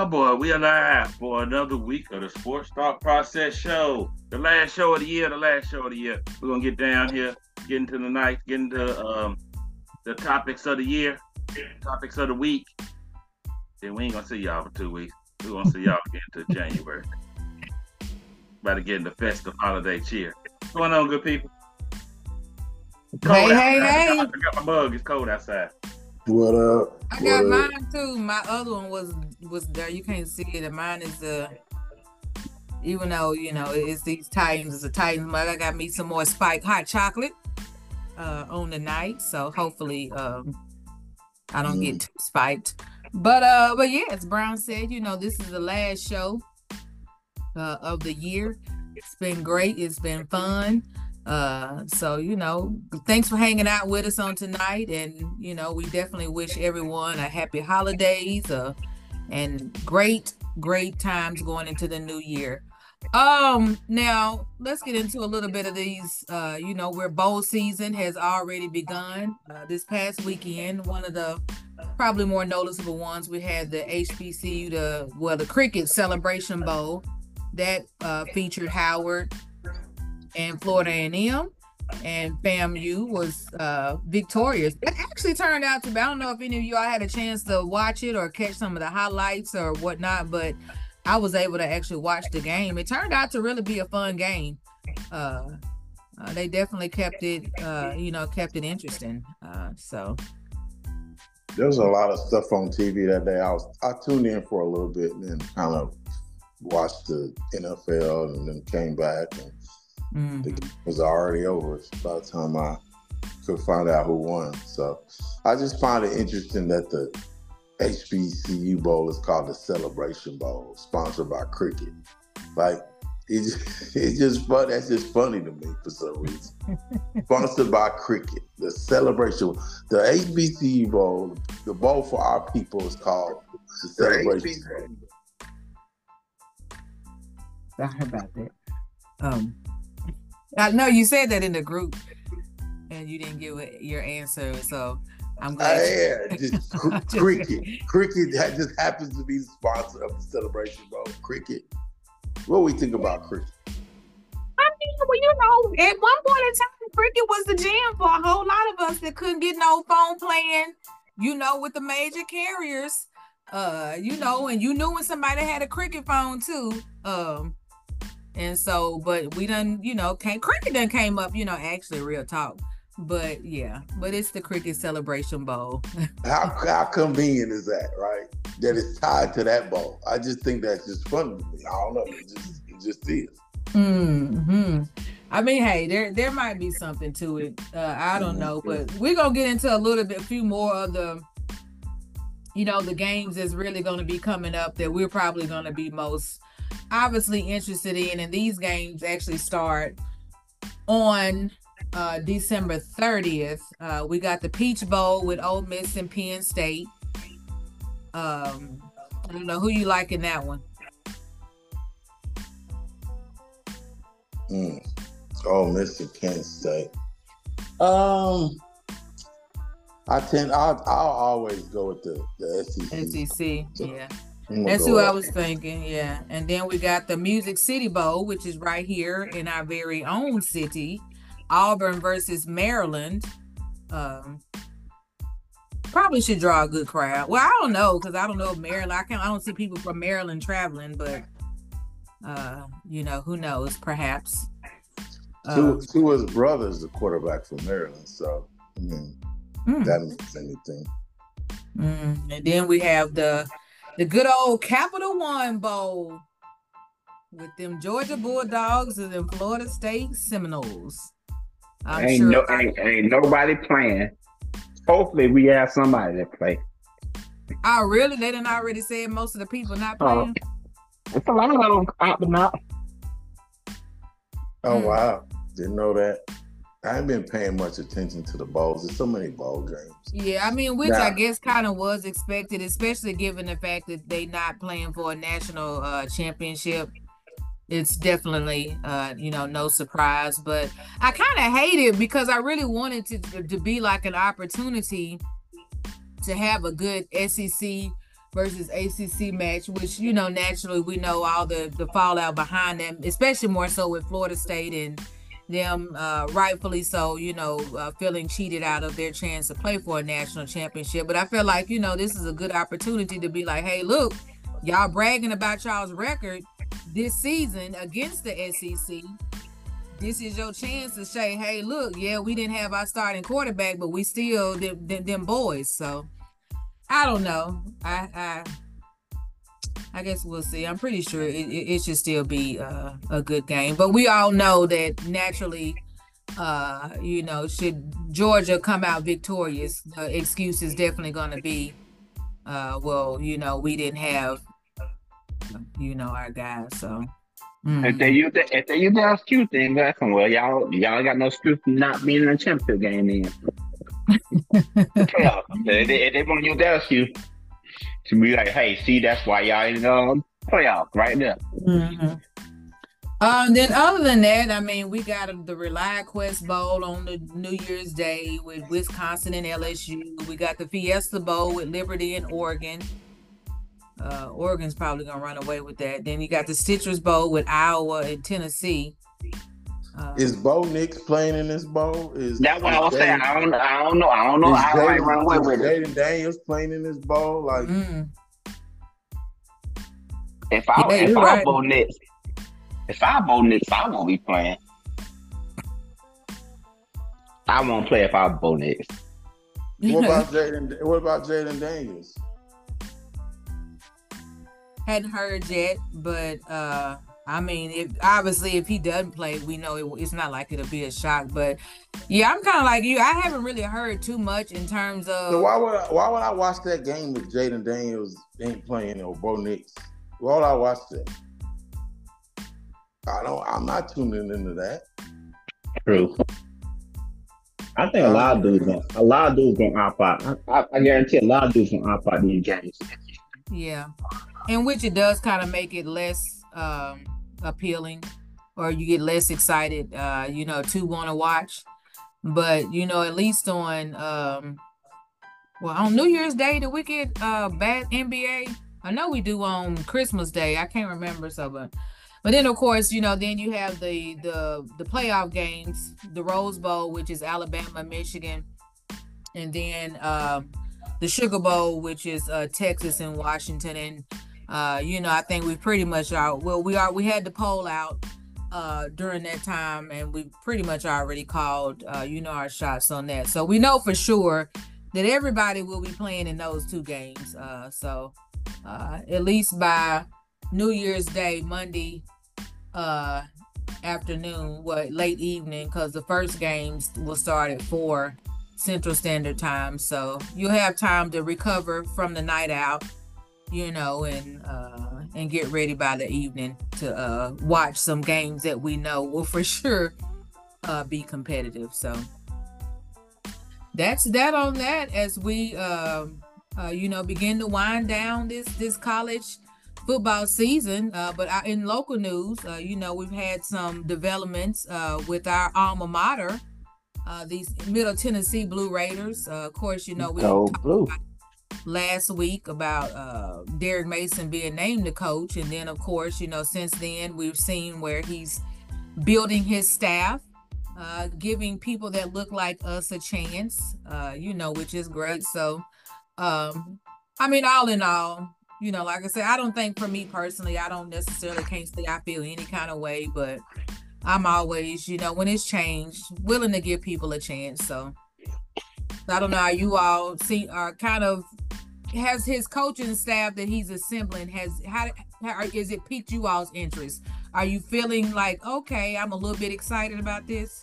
Oh boy, we are live for another week of the Sports Thought Process Show. The last show of the year, the last show of the year. We're gonna get down here, get into the night, get into um, the topics of the year, topics of the week. Then we ain't gonna see y'all for two weeks. We're gonna see y'all get into January. About to get in the festive holiday cheer. What's going on, good people? Cold hey, hey, hey. I got, I got my bug. It's cold outside. What up? I got mine too. My other one was was there. You can't see it. And mine is the. Uh, even though you know it's these Titans, it's a Titans, but I got me some more spiked hot chocolate uh, on the night. So hopefully, um, I don't mm. get too spiked. But uh, but yeah, as Brown said, you know, this is the last show uh, of the year. It's been great. It's been fun. Uh, so you know, thanks for hanging out with us on tonight, and you know, we definitely wish everyone a happy holidays, uh, and great, great times going into the new year. Um, now let's get into a little bit of these. Uh, you know, where bowl season has already begun. Uh, this past weekend, one of the probably more noticeable ones, we had the HBCU, the well, the Cricket Celebration Bowl that uh, featured Howard and Florida A&M and FAMU was uh, victorious. It actually turned out to be, I don't know if any of you all had a chance to watch it or catch some of the highlights or whatnot, but I was able to actually watch the game. It turned out to really be a fun game. Uh, uh, they definitely kept it, uh, you know, kept it interesting. Uh, so there was a lot of stuff on TV that day. I was I tuned in for a little bit and then kind of watched the NFL and then came back and Mm-hmm. The game was already over by the time I could find out who won. So I just find it interesting that the HBCU Bowl is called the Celebration Bowl, sponsored by Cricket. Like it just, it's just fun. That's just funny to me for some reason. sponsored by Cricket, the celebration, the HBCU Bowl, the bowl for our people is called the Celebration Bowl. Sorry about that. Um, I know you said that in the group, and you didn't give your answer. So I'm glad. Uh, yeah, just cr- cricket. cricket that just happens to be the sponsor of the celebration, bro. Cricket. What we think about cricket? I mean, well, you know, at one point in time, cricket was the jam for a whole lot of us that couldn't get no phone playing. You know, with the major carriers, uh, you know, and you knew when somebody had a cricket phone too. Um, and so, but we done, you know, came cricket done came up, you know, actually real talk. But yeah, but it's the cricket celebration bowl. how how convenient is that, right? That it's tied to that bowl. I just think that's just funny to me. I don't know. It just it just is. Hmm. I mean, hey, there there might be something to it. Uh, I don't know, but we're gonna get into a little bit, a few more of the, you know, the games that's really gonna be coming up that we're probably gonna be most obviously interested in, and these games actually start on uh, December 30th. Uh, we got the Peach Bowl with Ole Miss and Penn State. Um, I don't know who you like in that one. Mm. Miss and Penn State. Um, I tend I'll, I'll always go with the the SEC. SEC, yeah. That's who I was thinking, yeah. And then we got the Music City Bowl, which is right here in our very own city, Auburn versus Maryland. Um, probably should draw a good crowd. Well, I don't know because I don't know if Maryland. I can't. I don't see people from Maryland traveling, but uh, you know, who knows? Perhaps. Two, two of his brothers, the quarterback from Maryland, so I mean, mm. that means anything. Mm. And then we have the the good old Capital One Bowl with them Georgia Bulldogs and them Florida State Seminoles. I'm ain't sure no, ain't, ain't nobody playing. Hopefully, we have somebody to play. Oh, really? They didn't already said most of the people not oh. playing. Uh, it's a lot of them out now. Oh mm. wow! Didn't know that. I haven't been paying much attention to the balls. There's so many ball games. Yeah, I mean, which now, I guess kind of was expected, especially given the fact that they not playing for a national uh, championship. It's definitely, uh, you know, no surprise. But I kind of hate it because I really wanted to to be like an opportunity to have a good SEC versus ACC match, which you know naturally we know all the the fallout behind them, especially more so with Florida State and them uh, rightfully so, you know, uh, feeling cheated out of their chance to play for a national championship. But I feel like you know this is a good opportunity to be like, hey, look, y'all bragging about y'all's record this season against the SEC. This is your chance to say, hey, look, yeah, we didn't have our starting quarterback, but we still them, them, them boys. So I don't know. I I I guess we'll see. I'm pretty sure it, it, it should still be uh, a good game, but we all know that naturally, uh, you know, should Georgia come out victorious, the excuse is definitely going to be, uh, well, you know, we didn't have, you know, our guys, so. Mm. If they use the, if they use the excuse, then that's well, y'all y'all got no excuse for not being in a championship game then playoff. If they, they want to use that excuse to be like, hey, see, that's why y'all in the um, playoff right there. Mm-hmm. Um, then other than that, I mean, we got the ReliaQuest Bowl on the New Year's Day with Wisconsin and LSU. We got the Fiesta Bowl with Liberty and Oregon. Uh, Oregon's probably gonna run away with that. Then you got the Citrus Bowl with Iowa and Tennessee. Uh, is Bo Nix playing in this bowl? Is that what I was saying? I don't, know. I don't know. I don't know how I run away with Jayden it. Daniels playing in this bowl, like. Mm. If I yeah, if I right. Bo Nix, if I Bo Nix, I won't be playing. I won't play if I Bo Nix. What about Jayden? What about Jayden Daniels? Hadn't heard yet, but uh I mean, if obviously if he doesn't play, we know it, it's not like it'll be a shock. But yeah, I'm kind of like you. I haven't really heard too much in terms of. So why would I, why would I watch that game with Jayden Daniels ain't playing or Bo Nix? Why would I watch that? I don't. I'm not tuning into that. True. I think a lot of dudes, going a lot of dudes gonna opt out. I, I, guarantee a lot of dudes gonna opt out these games. Yeah, in which it does kind of make it less um, appealing or you get less excited uh you know to want to watch. But you know at least on um well on new year's day the wicked uh bad nba i know we do on christmas day. I can't remember so but but then of course you know then you have the the the playoff games the rose bowl which is alabama michigan and then um the sugar bowl which is uh texas and washington and uh, you know, I think we pretty much are. Well, we are. We had the poll out uh, during that time, and we pretty much already called, uh, you know, our shots on that. So we know for sure that everybody will be playing in those two games. Uh, so uh, at least by New Year's Day, Monday uh, afternoon, what late evening, because the first games will start at four Central Standard Time. So you'll have time to recover from the night out you know, and uh, and get ready by the evening to uh, watch some games that we know will for sure uh, be competitive. So that's that on that as we um, uh, you know begin to wind down this this college football season. Uh, but in local news, uh, you know, we've had some developments uh, with our alma mater, uh, these Middle Tennessee Blue Raiders. Uh, of course, you know we Go blue. About last week about uh, Derek Mason being named the coach. And then, of course, you know, since then, we've seen where he's building his staff, uh, giving people that look like us a chance, uh, you know, which is great. So, um, I mean, all in all, you know, like I said, I don't think for me personally, I don't necessarily can't say I feel any kind of way, but I'm always, you know, when it's changed, willing to give people a chance. So, I don't know how you all see are kind of has his coaching staff that he's assembling has how, how is it piqued you all's interest? Are you feeling like okay, I'm a little bit excited about this?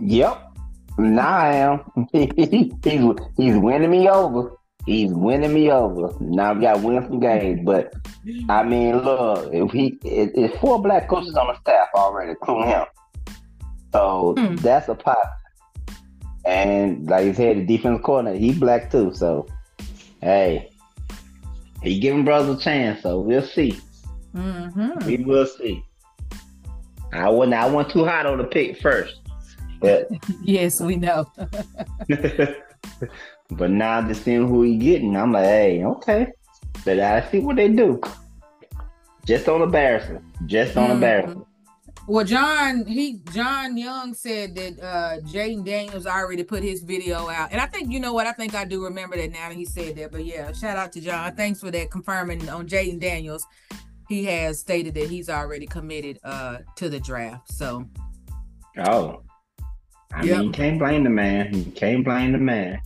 Yep, now I am. he's he's winning me over. He's winning me over. Now we got to win some games, but I mean, look, if he it, it's four black coaches on the staff already, including him. So hmm. that's a pot. And like you said, the defense corner, he black too. So hey, he giving brothers a chance, so we'll see. Mm-hmm. We will see. I wasn't I went too hot on the pick first. But yes, we know. but now just seeing who he getting, I'm like, hey, okay. But I see what they do. Just on embarrassment. Just on mm-hmm. embarrassment. Well, John, he John Young said that uh Jayden Daniels already put his video out. And I think you know what, I think I do remember that now that he said that. But yeah, shout out to John. Thanks for that confirming on Jayden Daniels. He has stated that he's already committed uh to the draft. So Oh. I yep. mean you can't blame the man. You can't blame the man.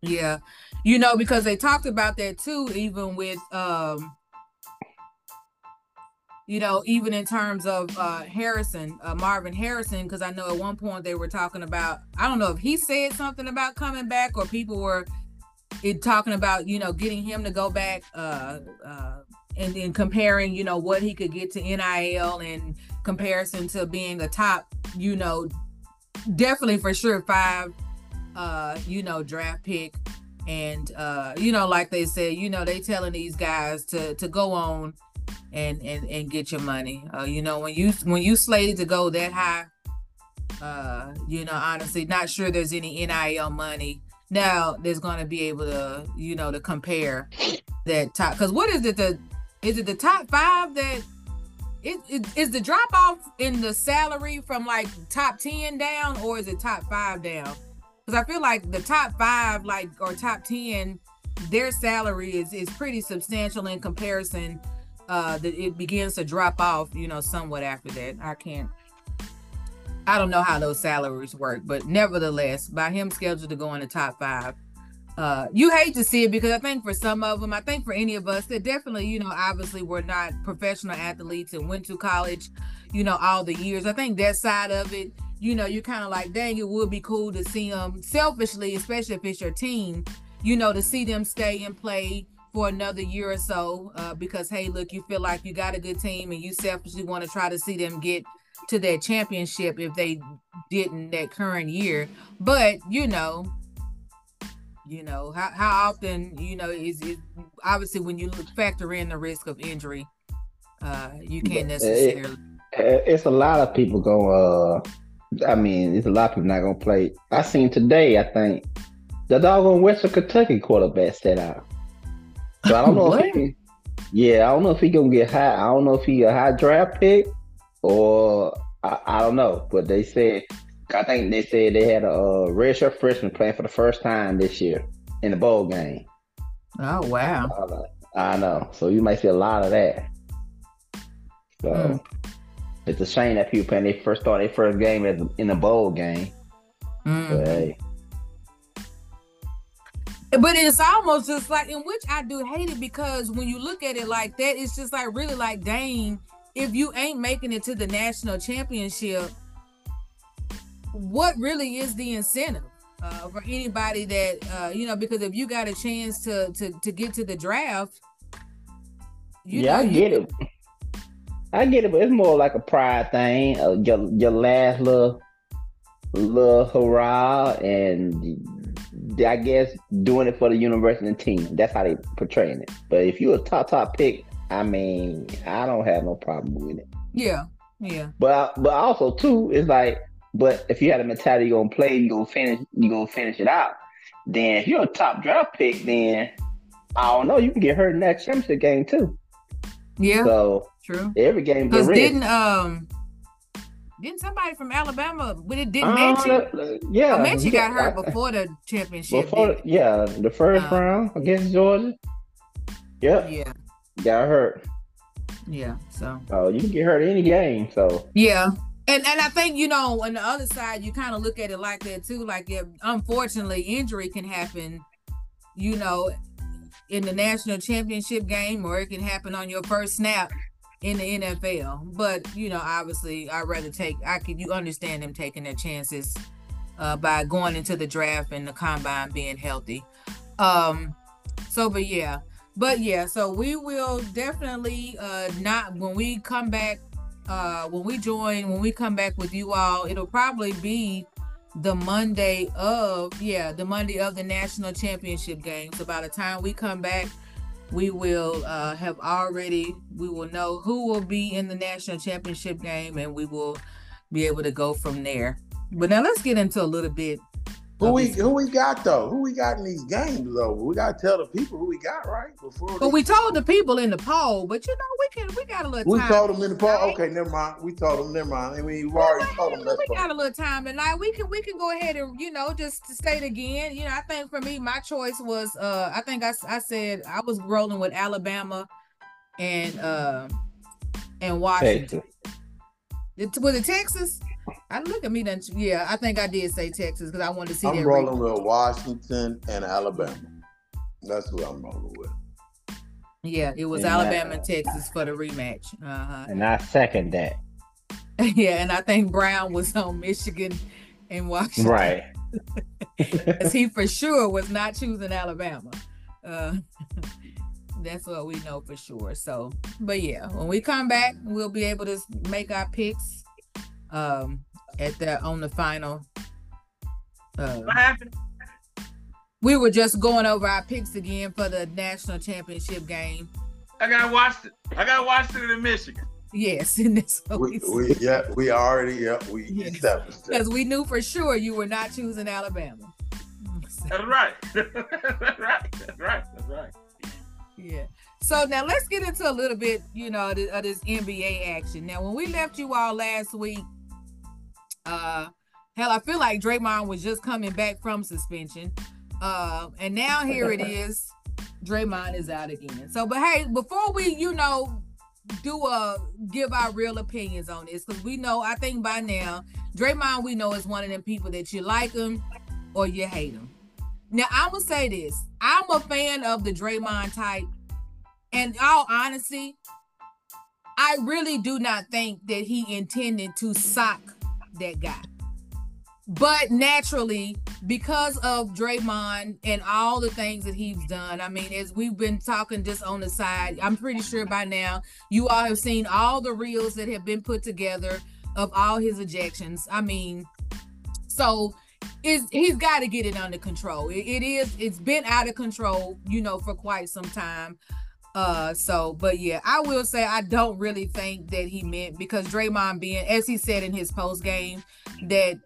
Yeah. You know, because they talked about that too, even with um you know, even in terms of uh, Harrison, uh, Marvin Harrison, because I know at one point they were talking about, I don't know if he said something about coming back or people were it, talking about, you know, getting him to go back uh, uh, and then comparing, you know, what he could get to NIL in comparison to being a top, you know, definitely for sure five, uh, you know, draft pick. And, uh, you know, like they said, you know, they telling these guys to to go on and and and get your money. Uh, you know, when you when you slated to go that high, uh, you know, honestly, not sure there's any NIL money. Now there's gonna be able to, you know, to compare that top because what is it the is it the top five that it, it, is the drop off in the salary from like top 10 down or is it top five down? Because I feel like the top five, like or top 10, their salary is is pretty substantial in comparison uh it begins to drop off you know somewhat after that. I can't i don't know how those salaries work but nevertheless by him scheduled to go in the top five uh you hate to see it because i think for some of them i think for any of us that definitely you know obviously we're not professional athletes and went to college you know all the years. I think that side of it you know you're kind of like dang it would be cool to see them selfishly especially if it's your team you know to see them stay and play for another year or so uh, because hey look you feel like you got a good team and you selfishly want to try to see them get to that championship if they didn't that current year. But you know you know how, how often you know is it obviously when you factor in the risk of injury uh you can't necessarily it, it's a lot of people going uh i mean it's a lot of people not gonna play. I seen today i think the dog on western kentucky quarterback set out so I don't know if he, yeah, I don't know if he gonna get high. I don't know if he a high draft pick or I, I don't know. But they said I think they said they had a, a redshirt freshman playing for the first time this year in the bowl game. Oh wow! I know. So you might see a lot of that. So mm. it's a shame that people playing their first start their first game in the bowl game. Mm. But hey, but it's almost just like in which I do hate it because when you look at it like that, it's just like really like, dang, if you ain't making it to the national championship, what really is the incentive uh, for anybody that uh, you know? Because if you got a chance to to to get to the draft, yeah, I get it. I get it, but it's more like a pride thing. Uh, your your last little little hurrah, and I guess doing it for the university team. That's how they portraying it. But if you're a top top pick, I mean, I don't have no problem with it. Yeah, yeah. But but also too, it's like, but if you had a mentality you're gonna play, you gonna finish, you gonna finish it out. Then if you're a top draft pick, then I don't know, you can get hurt in that championship game too. Yeah. So true. Every game because didn't um didn't somebody from Alabama? But it didn't uh, Metchie. Yeah, oh, Metchie got hurt I, before the championship. Before, yeah, the first uh, round against Georgia. Yep. Yeah. Got hurt. Yeah. So. Oh, you can get hurt any game. So. Yeah. And, and I think you know on the other side you kind of look at it like that too like if unfortunately injury can happen you know in the national championship game or it can happen on your first snap in the NFL. But you know, obviously, I'd rather take. I could you understand them taking their chances uh, by going into the draft and the combine being healthy. Um, so, but yeah, but yeah, so we will definitely uh not when we come back. Uh, when we join, when we come back with you all, it'll probably be the Monday of yeah, the Monday of the national championship game. So by the time we come back, we will uh, have already we will know who will be in the national championship game and we will be able to go from there. But now let's get into a little bit Who we who we got though? Who we got in these games though? We gotta tell the people who we got right before. But we told the people in the poll. But you know we can we got a little. We time told them in the poll. Right? Okay, never mind. We told them never mind. I mean, we already told them. We got a little time tonight. We can we can go ahead and you know just to state again. You know, I think for me my choice was uh I think I I said I was rolling with Alabama and uh and Washington. Texas. was it Texas? I look at me then. Yeah, I think I did say Texas because I wanted to see. I'm rolling with Washington and Alabama. That's who I'm rolling with. Yeah, it was and Alabama and Texas for the rematch. Uh-huh. And I second that. yeah, and I think Brown was on Michigan and Washington. Right. Because he for sure was not choosing Alabama. Uh, that's what we know for sure. So, but yeah, when we come back, we'll be able to make our picks um, at the on the final. Uh, what happened? We were just going over our picks again for the national championship game. I gotta watch it. I gotta watch it in Michigan. Yes, and that's we, we, we, yeah we already yeah we yes. established because we knew for sure you were not choosing Alabama. That's right. that's right. That's right. That's right. Yeah. So now let's get into a little bit, you know, of this NBA action. Now, when we left you all last week, uh, hell, I feel like Draymond was just coming back from suspension. Uh, and now here it is. Draymond is out again. So, but hey, before we, you know, do a give our real opinions on this, because we know, I think by now, Draymond, we know is one of them people that you like him or you hate him. Now, I'm gonna say this: I'm a fan of the Draymond type, and all honesty, I really do not think that he intended to sock that guy. But naturally, because of Draymond and all the things that he's done, I mean, as we've been talking just on the side, I'm pretty sure by now you all have seen all the reels that have been put together of all his ejections. I mean, so is he's got to get it under control. It, it is it's been out of control, you know, for quite some time. Uh, so, but yeah, I will say I don't really think that he meant because Draymond being, as he said in his post game, that,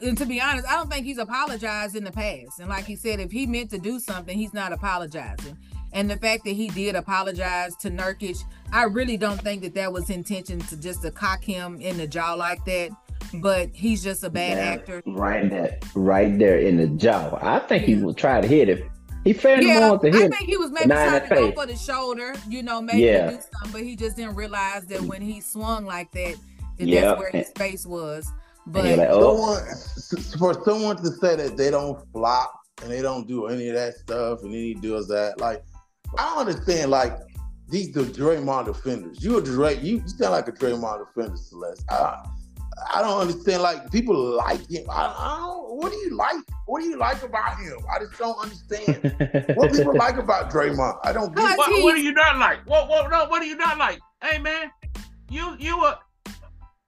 and to be honest, I don't think he's apologized in the past. And like he said, if he meant to do something, he's not apologizing. And the fact that he did apologize to Nurkic, I really don't think that that was intention to just to cock him in the jaw like that. But he's just a bad yeah, actor. Right there, right there in the jaw. I think he will try to hit it he fed yeah, him on to hit. I think he was maybe trying to go for the shoulder, you know, maybe yeah. do something, but he just didn't realize that when he swung like that, that yep. that's where his face was. But like, oh. someone, for someone to say that they don't flop and they don't do any of that stuff, and then he does that, like I don't understand. Like these the Draymond defenders. You a Dray, you, you sound like a Draymond defender, Celeste. I, I don't understand. Like people like him. I, I, don't. What do you like? What do you like about him? I just don't understand. what people like about Draymond? I don't get. What, what do you not like? What what no? What do you not like? Hey man, you you were.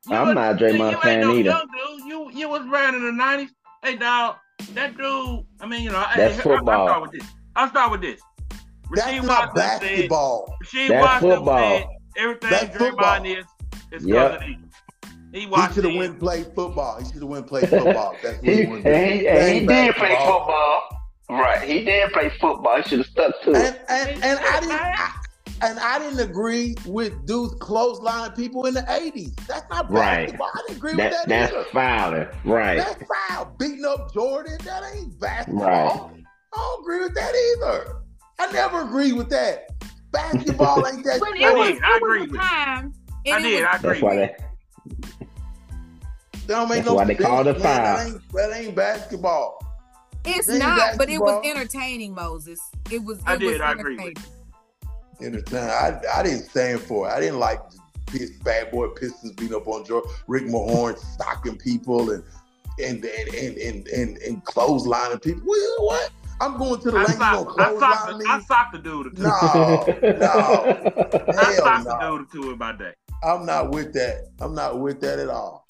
You I'm not Draymond you fan no either. Dude. You you was around in the nineties. Hey dog, that dude. I mean, you know, that's hey, football. I'll start with this. I'll start with this. That's not basketball. Said, that's football. Said, everything that's Draymond football. is is yep. He, he should have went play football. He should have went play football. That's what he, he, he, he, he did play football. Right. He did play football. He should have stuck to and, it. And, and I didn't. I, and I didn't agree with dudes clothesline people in the 80s. That's not basketball. Right. I didn't agree that, with that That's either. fouling. Right. That's foul. Beating up Jordan. That ain't basketball. Right. I don't agree with that either. I never agree with that. Basketball ain't that. But it was, it I agree. Time, I did. I agree. That's why they, that don't make That's no why they call it five. That ain't, that ain't basketball. It's not, basketball. but it was entertaining, Moses. It was. It I did. Was I agree. Entertaining. I, I didn't stand for it. I didn't like piss, bad boy Pistons beating up on George, Rick Mahorn stocking people and and and and and, and, and clotheslining people. Well, What? I'm going to the lane. Sock, I socked, the, I socked the dude. No, no. I socked no. the dude to in my day. I'm not with that. I'm not with that at all.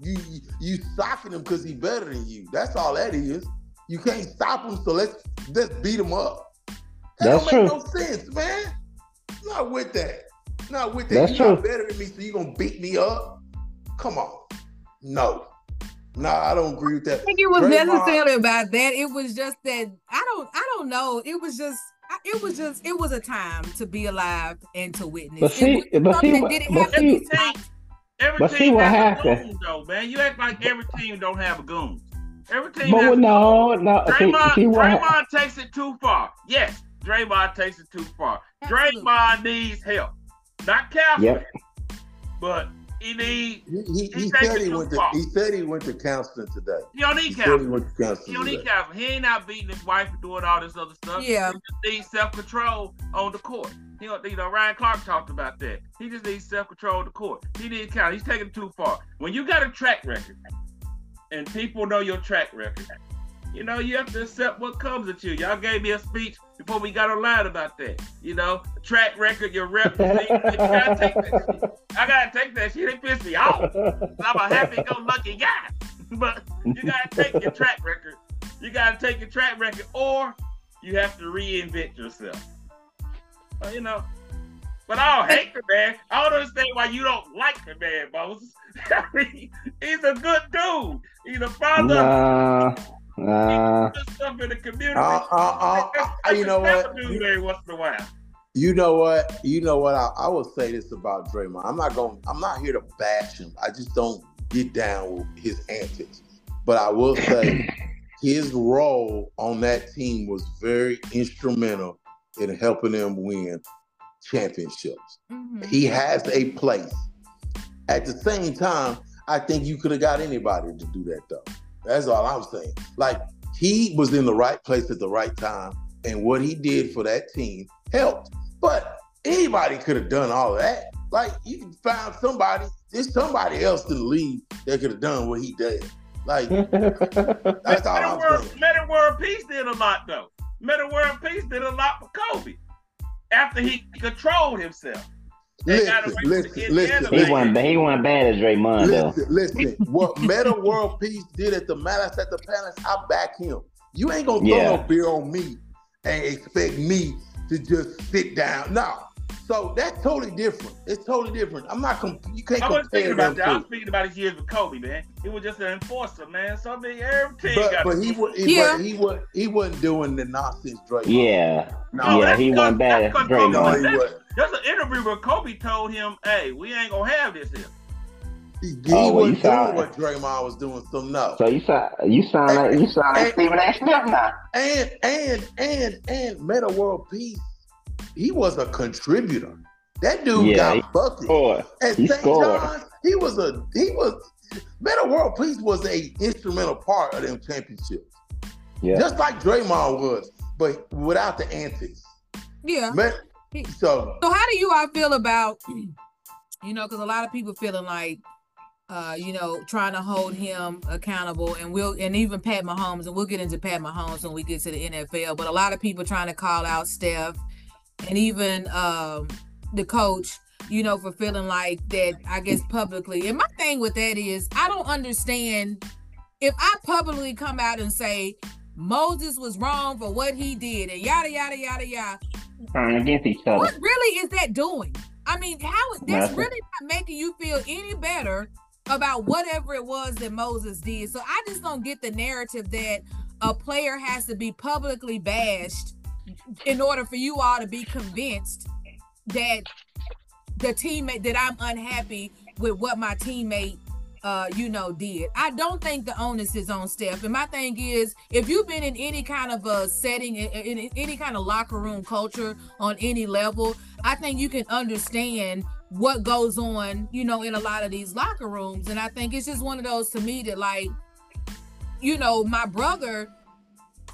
You you socking him because he's better than you. That's all that is. You can't stop him, so let's let's beat him up. That That's don't make true. no sense, man. Not with that. Not with that. That's You're true. not better than me, so you're gonna beat me up? Come on. No. No, I don't agree with that. I think it was Draymond, necessarily about that. It was just that I don't I don't know. It was just it was just it was a time to be alive and to witness. But see, but see, what, but see, every but team see what happened. though, man. You act like every team don't have a goon. Every team but has no, no. Draymond, see, see Draymond takes it too far. Yes, Draymond takes it too far. Absolutely. Draymond needs help, not counseling, yep. but he needs. He, he, he said he went to. He said he went to counseling today. He don't need he counseling. he went to counseling. He don't need counseling. He ain't out beating his wife and doing all this other stuff. Yeah. He just needs self control on the court. He don't, you know, Ryan Clark talked about that. He just needs self control on the court. He needs counseling. He's taking it too far. When you got a track record, and people know your track record, you know, you have to accept what comes at you. Y'all gave me a speech before we got online about that. You know, track record, your rep. you gotta take that I gotta take that shit. It pissed me off. I'm a happy-go-lucky guy, but you gotta take your track record. You gotta take your track record, or you have to reinvent yourself. You know, but I don't hate the man. I don't understand why you don't like the man, Moses. I mean, he's a good dude. He's a father. Nah. Uh, stuff in the community. Uh, uh, uh, you know what? Do every once in a while. You know what? You know what? I, I will say this about Draymond. I'm not going. I'm not here to bash him. I just don't get down with his antics. But I will say, his role on that team was very instrumental in helping them win championships. Mm-hmm. He has a place. At the same time, I think you could have got anybody to do that though. That's all I'm saying. Like he was in the right place at the right time, and what he did for that team helped. But anybody could have done all of that. Like you can find somebody, there's somebody else in the league that could have done what he did. Like that's all I'm World, saying. Metta World Peace did a lot though. Metta World Peace did a lot for Kobe after he controlled himself. Listen, listen, listen. He wasn't, he wasn't bad as Draymond listen, though. Listen, what Metta World Peace did at the Malice at the Palace, I back him. You ain't gonna throw yeah. no beer on me and expect me to just sit down. No. So that's totally different. It's totally different. I'm not. Comp- you can't. I wasn't thinking about that. I was speaking about his years with Kobe, man. He was just an enforcer, man. So I mean, every team but, got. But he was. Yeah. But he was. He wasn't doing the nonsense, Drake. Yeah. No. Yeah, he wasn't bad. Drake. No, he wasn't. There's an interview where Kobe told him, "Hey, we ain't gonna have this here." He, he oh, well, wasn't doing what Draymond was doing, so no. So you sound you sound and, like you sound like Stephen A. Smith now. And and and and Metta World Peace, he was a contributor. That dude yeah, got buckets. Scored. At St. John's, he was a he was Metta World Peace was a instrumental part of them championships. Yeah. Just like Draymond was, but without the antics. Yeah. Met, so, so how do you all feel about, you know, because a lot of people feeling like, uh, you know, trying to hold him accountable, and we'll, and even Pat Mahomes, and we'll get into Pat Mahomes when we get to the NFL. But a lot of people trying to call out Steph, and even um, the coach, you know, for feeling like that. I guess publicly, and my thing with that is, I don't understand if I publicly come out and say Moses was wrong for what he did, and yada yada yada yada turn against each other. What really is that doing? I mean, how that's Nothing. really not making you feel any better about whatever it was that Moses did. So I just don't get the narrative that a player has to be publicly bashed in order for you all to be convinced that the teammate that I'm unhappy with what my teammate uh, you know, did. I don't think the onus is on Steph. And my thing is, if you've been in any kind of a setting, in, in any kind of locker room culture on any level, I think you can understand what goes on, you know, in a lot of these locker rooms. And I think it's just one of those to me that, like, you know, my brother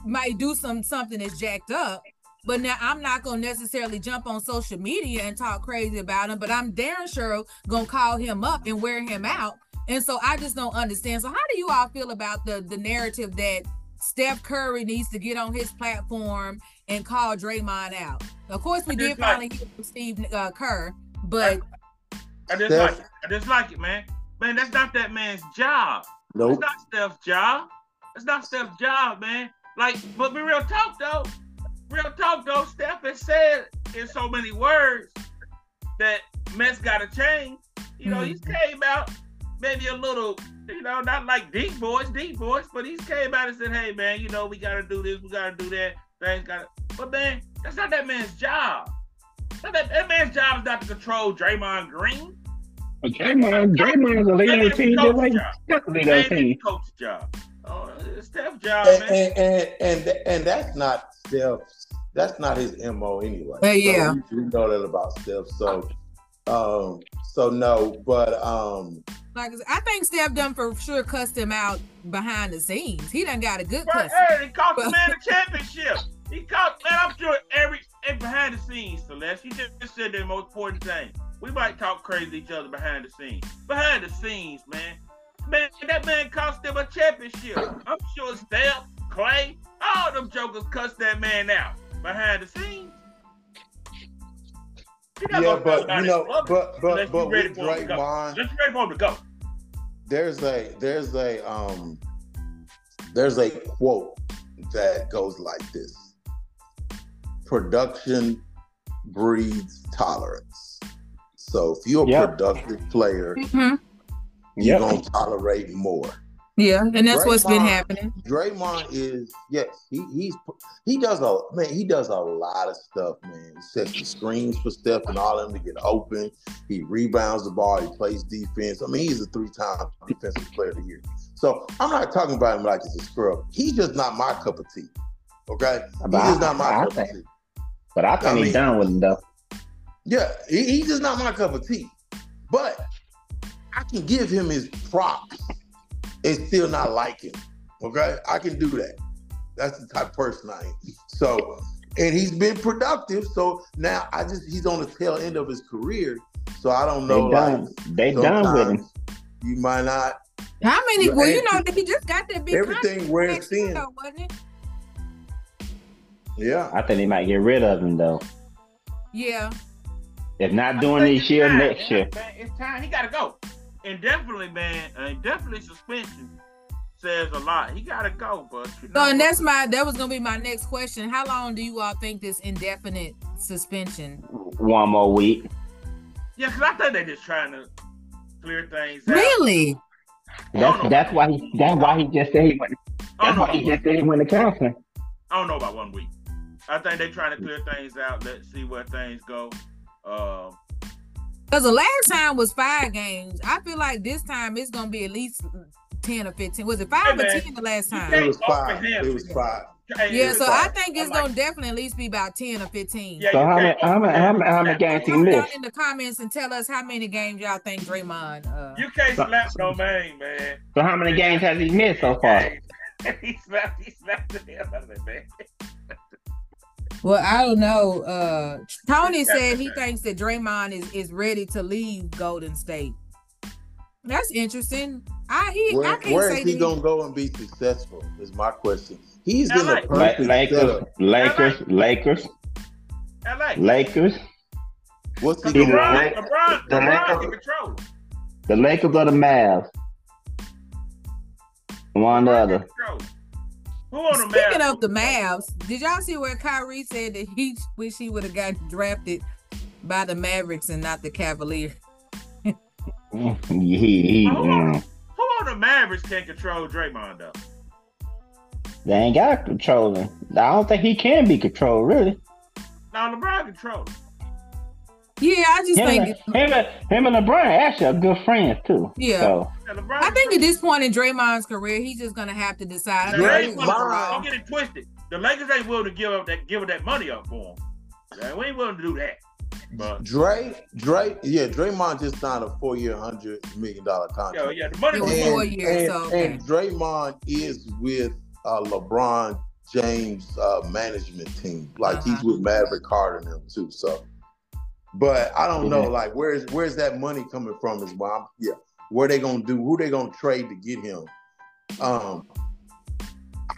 might do some something that's jacked up, but now I'm not gonna necessarily jump on social media and talk crazy about him, but I'm darn sure gonna call him up and wear him out and so I just don't understand. So how do you all feel about the the narrative that Steph Curry needs to get on his platform and call Draymond out? Of course, we did finally like, hear from Steve uh, Kerr, but I, just Steph, like it. I just like it, man. Man, that's not that man's job. Nope. It's not Steph's job. It's not Steph's job, man. Like, but be real talk though. Real talk though. Steph has said in so many words that Mets got to change. You know, mm-hmm. he came out maybe a little, you know, not like deep voice, deep voice, but he came out and said, "Hey, man, you know, we got to do this, we got to do that. Things got." But man, that's not that man's job. That, that man's job is not to control Draymond Green. Well, Draymond, Draymond's a leader of the team, just like Steph's a leader of the team. Coach job. Oh, it's Steph's job, and, man. And, and, and and that's not Steph's. That's not his mo anyway. Uh, yeah, so we, we know that about Steph. So, um, so no, but um, like I think Steph done for sure cussed him out behind the scenes. He done got a good cuss. Hey, he cost the man the championship. He cost man. I'm sure every, every behind the scenes, Celeste. You just said the most important thing. We might talk crazy to each other behind the scenes. Behind the scenes, man. Man, that man cost them a championship. I'm sure Steph, Clay, all them jokers cussed that man out behind the scenes. Yeah, but you know, but but but with Draymond, just ready for him to go. There's a there's a um there's a quote that goes like this: "Production breeds tolerance." So if you're a yep. productive player, mm-hmm. you're yep. gonna tolerate more. Yeah, and that's Draymond, what's been happening. Draymond is yes, he he's he does a man, he does a lot of stuff, man. He sets the screens for Steph and all of them to get open. He rebounds the ball, he plays defense. I mean, he's a three-time defensive player of the year. So I'm not talking about him like he's a scrub. He's just not my cup of tea. Okay? But he's not my I cup think, of tea. But I think I mean, he's done with him though. Yeah, he, he's just not my cup of tea. But I can give him his props and still not like him. Okay, I can do that. That's the type of person I am. So, and he's been productive. So now I just he's on the tail end of his career. So I don't know. They done. Like, they done with him. You might not. How many? Well, you know he just got that big. Everything wears thin. wasn't it? Yeah, I think they might get rid of him though. Yeah. If not doing this year, time. next year. It's time. He got to go and definitely, man, uh, definitely suspension says a lot. He gotta go, but you know. So, and that's my that was gonna be my next question. How long do you all think this indefinite suspension? One more week. Yeah, because I think they're just trying to clear things out. Really? That's that's why he that's why he just said he went. That's why he just said he went to counseling. I don't know about one week. I think they're trying to clear things out. Let's see where things go. Um, because the last time was five games. I feel like this time it's gonna be at least ten or fifteen. Was it five hey, or ten the last time? It was five. It was five. Yeah, so I think it's gonna definitely at least be about ten or fifteen. Yeah, so how many, how many, how many, how many games he missed? in the comments and tell us how many games y'all think Draymond. Uh, you can't slap no man, man. So how many games has he missed so far? he slapped, he slapped the hell out of it, man. Well, I don't know. Uh, Tony said he thinks that Draymond is, is ready to leave Golden State. That's interesting. I he, where, I can't where say is he gonna go and be successful? Is my question. He's in the perfect Lakers, setup. Lakers, Lakers, LA. Lakers. What's he doing? LeBron, LeBron, the LeBron Lakers, control. The Lakers or the Mavs? One or the other. Speaking of the Mavs, did y'all see where Kyrie said that he wish he would have gotten drafted by the Mavericks and not the Cavaliers? he, he, who, on, who on the Mavericks can control Draymond though? They ain't got control him. I don't think he can be controlled really. Now LeBron control yeah, I just him think and, him, and, him and LeBron actually are good friends too. Yeah. So. I think at this point in Draymond's career, he's just gonna have to decide. Draymond, don't get it twisted. The Lakers ain't willing to give up that give that money up for him. We ain't willing to do that. But Dre, Dre, yeah, Draymond just signed a four-year, hundred million dollar contract. Yeah, yeah, the money was four years. And, so, okay. and Draymond is with uh, LeBron James uh, management team. Like uh-huh. he's with Maverick Carter and them too. So but I don't know, like where's where's that money coming from? Is why I'm yeah. Where they gonna do? Who they gonna trade to get him? Um,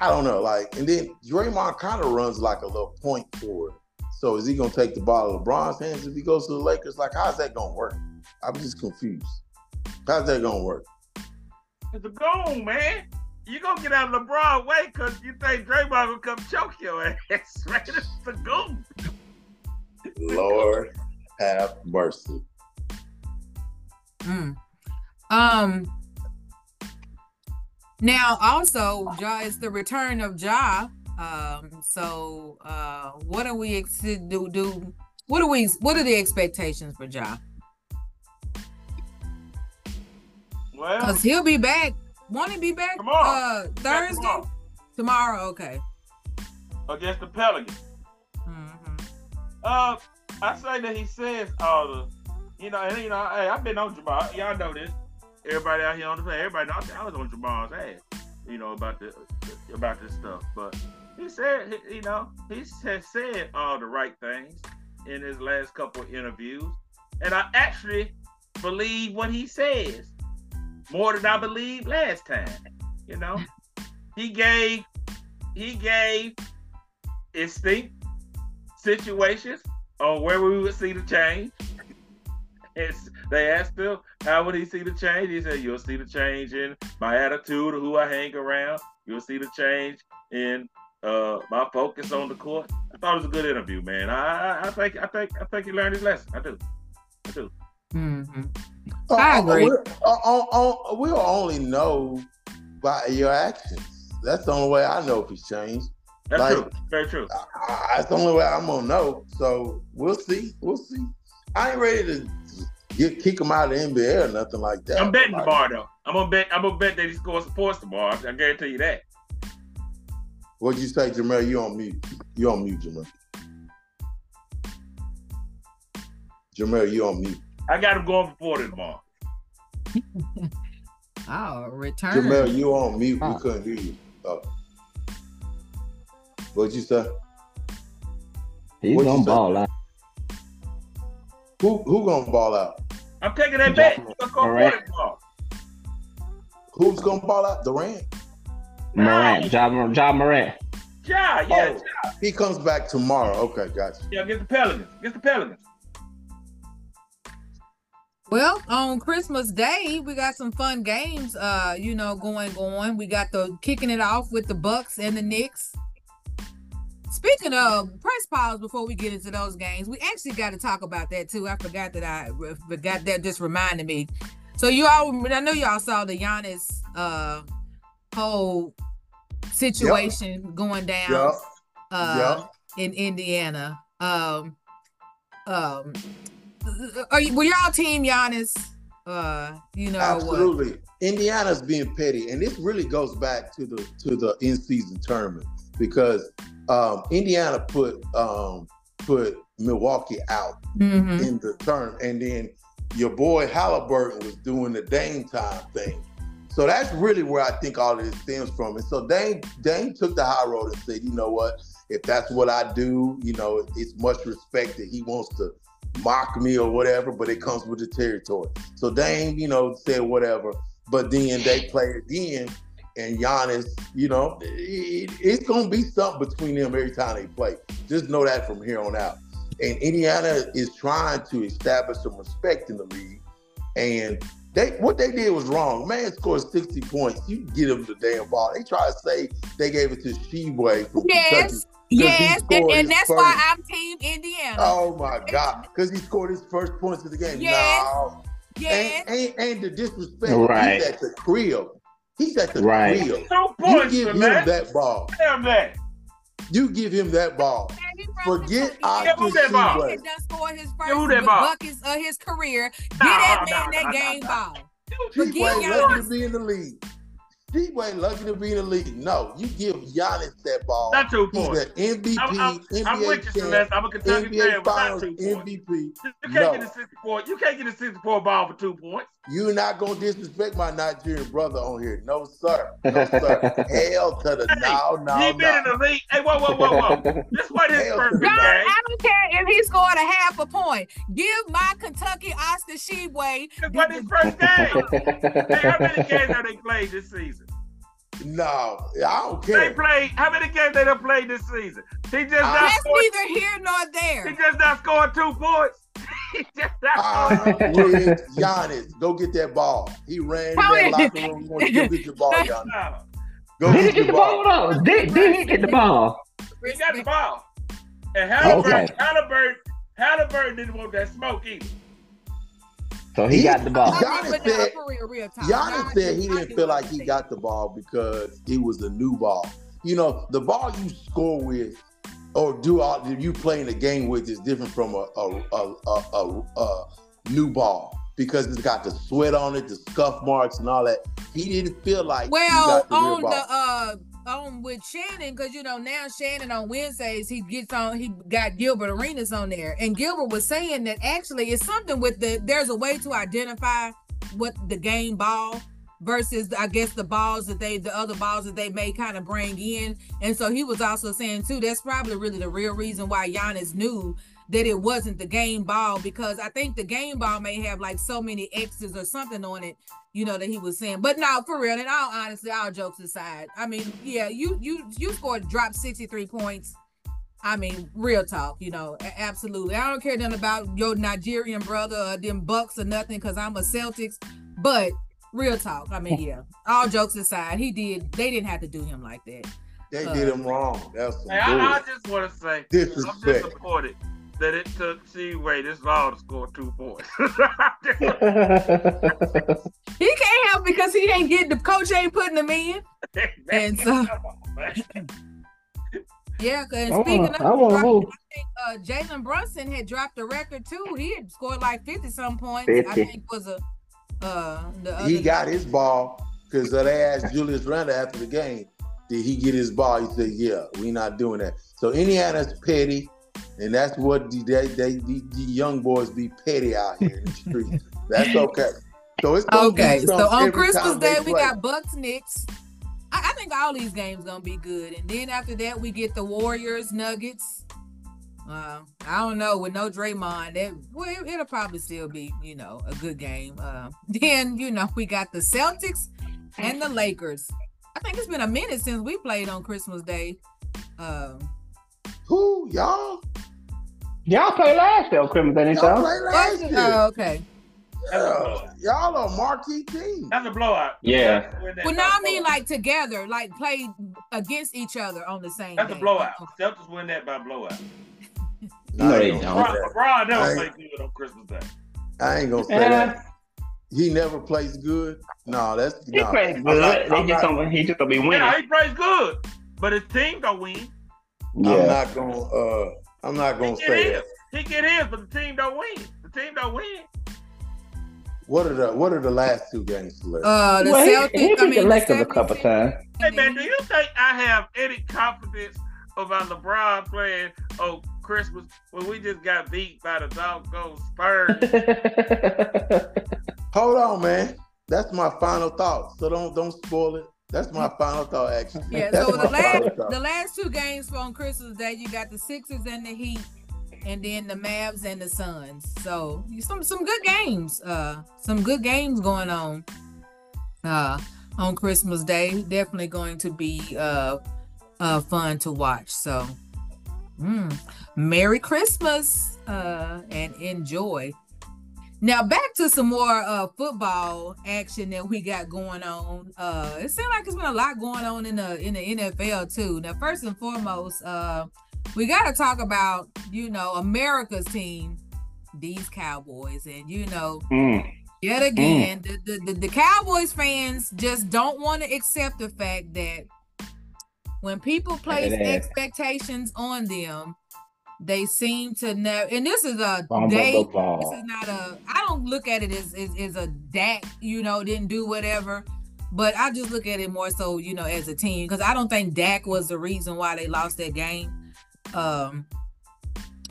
I don't know. Like, and then Draymond kind of runs like a little point forward. So is he gonna take the ball of LeBron's hands if he goes to the Lakers? Like, how's that gonna work? I'm just confused. How's that gonna work? It's a goal, man. You gonna get out of LeBron way because you think Draymond gonna come choke your ass, right? It's the goal. Lord have mercy. Mm. Um. Now, also, Ja is the return of Ja. Um. So, uh, what are we ex- do do? What are we? What are the expectations for Ja? Well, Cause he'll be back. Won't he be back? Tomorrow. Uh, Thursday. tomorrow. Tomorrow. Okay. against the Pelicans. Mhm. Uh, I say that he says all the, you know, and you know, hey, I've been on Jamal. Y'all know this. Everybody out here on the play, everybody knows I was on Jamal's ass, you know, about the about this stuff. But he said, you know, he has said all the right things in his last couple of interviews, and I actually believe what he says more than I believed last time. You know, he gave he gave instinct situations on where we would see the change. It's, they asked him how would he see the change. He said, "You'll see the change in my attitude of who I hang around. You'll see the change in uh, my focus on the court." I thought it was a good interview, man. I, I, I think I think I think he learned his lesson. I do. I do. Mhm. Uh, I agree. We'll, uh, uh, uh, we'll only know by your actions. That's the only way I know if he's changed. That's Like- true. Very true. That's the only way I'm gonna know. So we'll see. We'll see. I ain't ready to get kick him out of the NBA or nothing like that. I'm betting Like, tomorrow though. I'm gonna bet. I'm gonna bet that he scores some points tomorrow. I guarantee you that. What'd you say, Jamel? You on mute? You on mute, Jamel? Jamel, you on mute? I got him going for 40 tomorrow. Oh, return. Jamel, you on mute? Huh. We couldn't hear you. Oh. What'd you say? He's What you gonna ball out. Who who gonna ball out? I'm taking that bet. Ja- He's gonna score Morant. 40. Who's gonna ball out? Durant. Morant, Ja, ja Morant. Yeah, yeah, Oh, he comes back tomorrow. Okay, gotcha. yeah. get the Pelicans. Get the Pelicans. Well, on Christmas Day, we got some fun games. Uh, you know, going on. We got the kicking it off with the Bucks and the Knicks. Speaking of press pause, before we get into those games, we actually got to talk about that too. I forgot that I forgot that. Just reminded me. So you all, I know y'all saw the Giannis uh whole situation going down Yup. uh in Indiana. Um, um, are you, were y'all team Giannis? Uh, you know what? Absolutely. Indiana's being petty, and this really goes back to the to the in season tournament because um, Indiana put um, put Milwaukee out Mhm. in the term, and then your boy Halliburton was doing the Dame time thing. So that's really where I think all of this stems from. And so Dame Dame took the high road and said, you know what, if that's what I do, you know, it's much respect that he wants to mock me or whatever, but it comes with the territory. So Dame, you know, said whatever, but then they played again, and Giannis, you know, it- it's gonna be something between them every time they play. Just know that from here on out. And Indiana is trying to establish some respect in the league, and they what they did was wrong. Man scored 60 points. You get him the damn ball. They try to say they gave it to Tshiebwe from Kentucky. Yes, yes, and, and that's first- why I'm team Indiana. Oh my God! Because he scored his first points of the game. Yes. No, yes, and, and, and the disrespect. Right. He's at the crib. He's at the Right. crib. Two You give him man. that ball. Damn that. You give him that ball. Man, he from Forget Kentucky. Give who Oscar that ball? Tshiebwe. He done scored his Give who first that ball? buckets of his career. Get Nah, that nah, man that nah, nah, game nah. ball. Tshiebwe Forget lucky to be in the league. Tshiebwe lucky to be in the league. No, you give Giannis that ball. Not two points. He's points. an MVP, I'm, I'm, NBA I'm with you, Celeste. I'm a Kentucky fan, NBA not Finals two points. MVP. You can't No. get a 64. You can't get a 64 ball for two points. You're not gonna disrespect my Nigerian brother on here. No, sir. No, sir. Hell to the Hey, no, no, he been in the league. Hey, whoa, whoa, whoa, whoa. this was his Hell first to the game. no. God, I don't care if he scored a half a point. Give my Kentucky Oscar Tshiebwe. This was his first game. hey, how many games have they played this season? No, I don't care. They played. How many games they done played this season? He just not That's scored. neither here nor there. He just not scored two points. He just not I'm with Giannis. Go get that ball. He ran in Tony. that locker room. Go get your ball, Giannis. Go Did he get get the ball ball. though? Did, did he get the ball? He got the ball. And Halliburton, Okay. Halliburton, Halliburton didn't want that smoke either. So he, he got the ball. Giannis said, real, real Giannis said he didn't feel like he got the ball because it was a new ball. You know, the ball you score with or do all you playing the game with is different from a a, a, a, a new ball because it's got the sweat on it, the scuff marks, and all that. He didn't feel like well the on the uh on with Shannon because you know now Shannon on Wednesdays he gets on he got Gilbert Arenas on there and Gilbert was saying that actually it's something with the there's a way to identify what the game ball versus I guess the balls that they the other balls that they may kind of bring in and so he was also saying too that's probably really the real reason why Giannis knew that it wasn't the game ball because I think the game ball may have like so many X's or something on it, you know, that he was saying. But now for real, and all honestly, all jokes aside, I mean, yeah, you you you scored drop 63 points. I mean, real talk, you know, absolutely. I don't care nothing about your Nigerian brother or them Bucks or nothing because I'm a Celtics. But real talk, I mean, yeah, all jokes aside, he did. They didn't have to do him like that. They uh, did him wrong. That's hey, I, I, just want to say, Disrespect. I'm disappointed that it took Tshiebwe this long to score two points. he can't help because he ain't getting the coach ain't putting them in. and so Yeah, and speaking of, I, I think uh, Jalen Brunson had dropped a record too. He had scored like fifty some points. 50. I think was a. Uh, he got his ball because they asked Julius Randle after the game, "Did he get his ball?" He said, "Yeah, we not doing that." So Indiana's petty and that's what the, they, they the, the, young boys be petty out here in the street. that's okay. So it's okay. So on Christmas Day we got Bucks Knicks. I, I, think all these games gonna be good, and then after that we get the Warriors Nuggets. Uh, I don't know with no Draymond. That well, it, will probably still be you know a good game. Uh, then you know we got the Celtics and the Lakers. I think it's been a minute since we played on Christmas Day. Um, who y'all? Y'all play last year, Christmas Day, y'all? Play last year. Oh, okay. Yeah. Y'all are marquee team. That's a blowout. Yeah. Well, now I mean like together, like play against each other on the same. That's day. a blowout. Celtics win that by blowout. No, they don't. LeBron never plays good on Christmas Day. I ain't gonna say yeah. that. He never plays good. No, that's he plays good. Not, they just not, don't, he just gonna be winning. Yeah, he plays good, but his team don't win. Yeah. I'm not gonna. Uh, I'm not gonna say his. He get his, but the team don't win. The team don't win. What are the What are the last two games left? Uh, the well, Celtics. He, he I mean, elected a couple times. Hey man, do you think I have any confidence about LeBron playing on Christmas when we just got beat by the doggone Spurs? Hold on, man. That's my final thought. So don't don't spoil it. That's my final thought, actually. Yeah. That's so the last the last two games from Christmas Day, you got the Sixers and the Heat, and then the Mavs and the Suns. So some some good games. Uh, some good games going on. Uh, on Christmas Day, definitely going to be uh, uh fun to watch. So, mm, Merry Christmas uh, and enjoy. Now back to some more uh, football action that we got going on. Uh, it seems like it's been a lot going on in the in the NFL too. Now, first and foremost, uh, we got to talk about you know America's team, these Cowboys, and you know. Mm. Yet again, mm. the, the, the, the Cowboys fans just don't want to accept the fact that when people place expectations on them, they seem to know, and this is a day. This is not a. I don't look at it as, as as a Dak. You know, didn't do whatever, but I just look at it more so, you know, as a team because I don't think Dak was the reason why they lost that game. Um,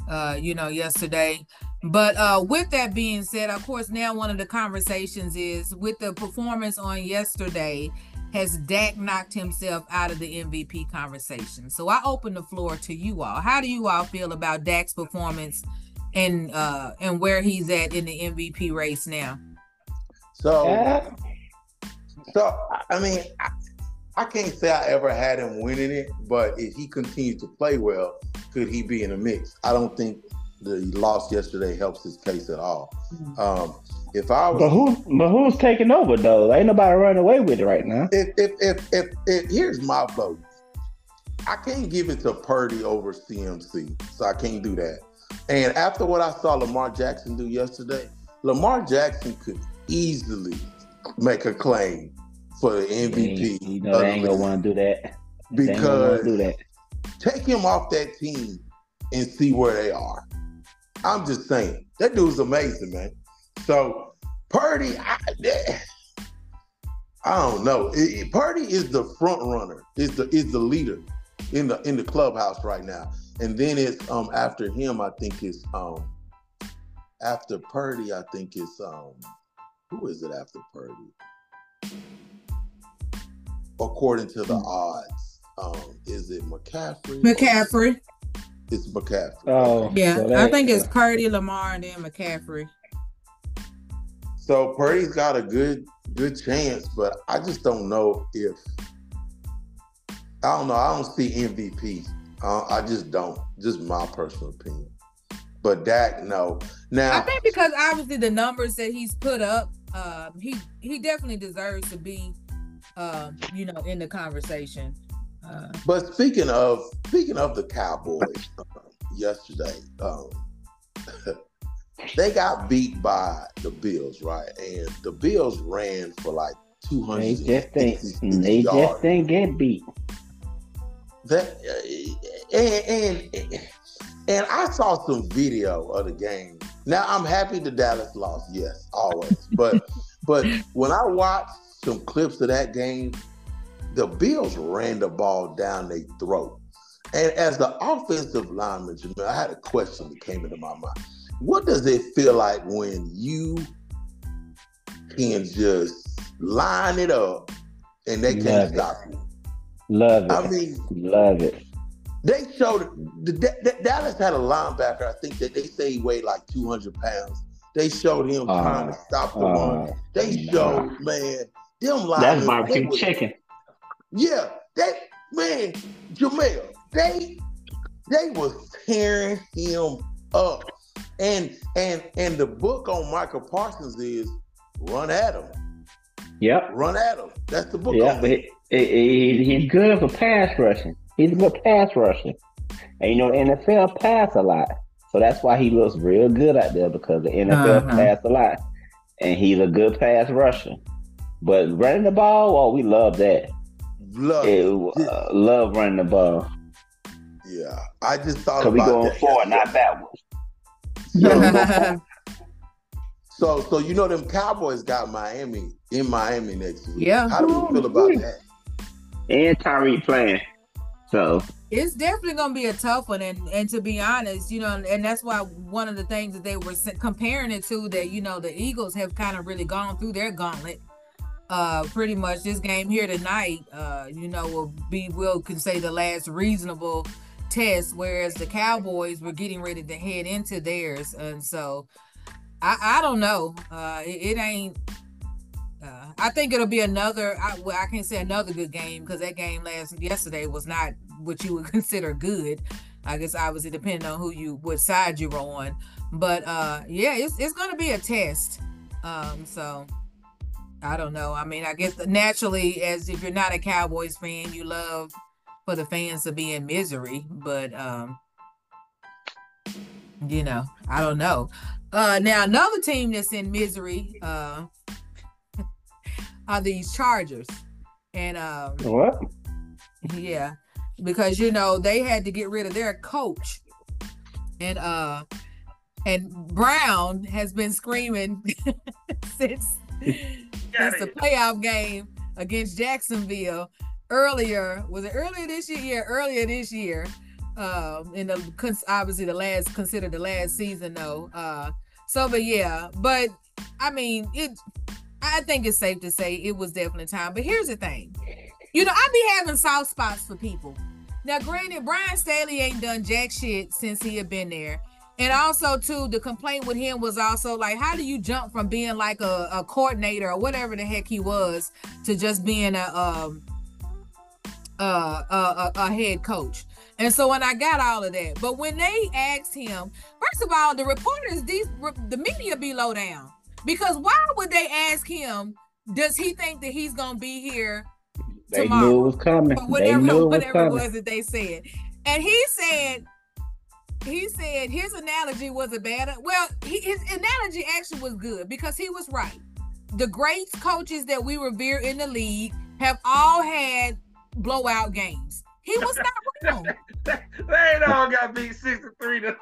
uh, you know, yesterday. But uh, with that being said, of course, now one of the conversations is with the performance on yesterday has Dak knocked himself out of the MVP conversation? So I open the floor to you all. How do you all feel about Dak's performance and uh and where he's at in the MVP race now? So so I mean I, I can't say I ever had him winning it, but if he continues to play well, could he be in a mix? I don't think the loss yesterday helps his case at all. Mm-hmm. Um, if I was, but who, but who's taking over though? Ain't nobody running away with it right now. If if if if, if here's my vote, I can't give it to Purdy over CMC, so I can't do that. And after what I saw Lamar Jackson do yesterday, Lamar Jackson could easily make a claim for the MVP. You know, they ain't gonna want to do that because do that. Take him off that team and see where they are. I'm just saying that dude's amazing, man. So Purdy, I, I don't know. It, Purdy is the front runner. Is the is the leader in the in the clubhouse right now. And then it's um after him, I think it's um after Purdy, I think it's um who is it after Purdy? According to the odds, um, is it McCaffrey? McCaffrey. It's McCaffrey. Oh, yeah. So that, I think it's Purdy, Lamar, and then McCaffrey. So Purdy's got a good good chance, but I just don't know if I don't know. I don't see MVP. Uh, I just don't. Just my personal opinion. But Dak, no. Now I think because obviously the numbers that he's put up, um, he he definitely deserves to be, uh, you know, in the conversation. But speaking of speaking of the Cowboys, uh, yesterday, um, they got beat by the Bills, right? And the Bills ran for like two hundred. They just didn't. They yards. just didn't get beat. That uh, and, and and I saw some video of the game. Now I'm happy the Dallas lost, yes, always. But but when I watched some clips of that game, the Bills ran the ball down their throat. And as the offensive lineman, Jamil, I had a question that came into my mind. What does it feel like when you can just line it up and they can't stop you? Love it. I mean, love it. They showed the, the, Dallas had a linebacker. I think that they say he weighed like 200 pounds. They showed him uh, trying to stop the uh, run. They showed man them linemen. That's barbecue chicken. Yeah, that man, Jamel, they they was tearing him up. And and and the book on Michael Parsons is run at him. Yep. Run at him. That's the book. Yeah, but he, he, he's good for pass rushing. He's a good pass rusher. And you know, the NFL pass a lot. So that's why he looks real good out there because the NFL uh-huh. pass a lot. And he's a good pass rusher. But running the ball, oh, we love that. Love, it, uh, love running the ball. Yeah, I just thought about we going that. forward, not backwards. So, so, so you know them Cowboys got Miami in Miami next week. Yeah. How do we feel about that? And Tyree playing. So it's definitely gonna be a tough one, and and to be honest, you know, and that's why one of the things that they were comparing it to that you know the Eagles have kind of really gone through their gauntlet. Uh, pretty much this game here tonight, uh, you know, will be will can say the last reasonable test, whereas the Cowboys were getting ready to head into theirs, and so I I don't know, uh, it, it ain't uh, I think it'll be another. I, well, I can't say another good game because that game last yesterday was not what you would consider good. I guess obviously depending on who you, what side you were on. But uh, yeah, it's it's to be a test. Um, so I don't know. I mean, I guess naturally, as if you're not a Cowboys fan, you love for the fans to be in misery. But um, you know, I don't know. Uh, now another team that's in misery. Uh, are these Chargers. And um what? Yeah, because you know they had to get rid of their coach, and uh, and Brown has been screaming since since the playoff game against Jacksonville earlier. Was it earlier this year? Yeah, earlier this year. Um, in the obviously the last considered the last season though. Uh, so but yeah, but I mean it I think it's safe to say it was definitely time. But here's the thing. You know, I be having soft spots for people. Now, granted, Brian Staley ain't done jack shit since he had been there. And also, too, the complaint with him was also like, how do you jump from being like a, a coordinator or whatever the heck he was to just being a um uh, a, a head coach? And so when I got all of that, but when they asked him, first of all, the reporters, these the media be low down. Because why would they ask him? Does he think that he's gonna be here they tomorrow? Knew it was coming. whatever, they knew whatever it was, was that they said. And he said, he said his analogy was a bad. Well, he, his analogy actually was good because he was right. The great coaches that we revere in the league have all had blowout games. He was not wrong. they ain't all got beat six to three to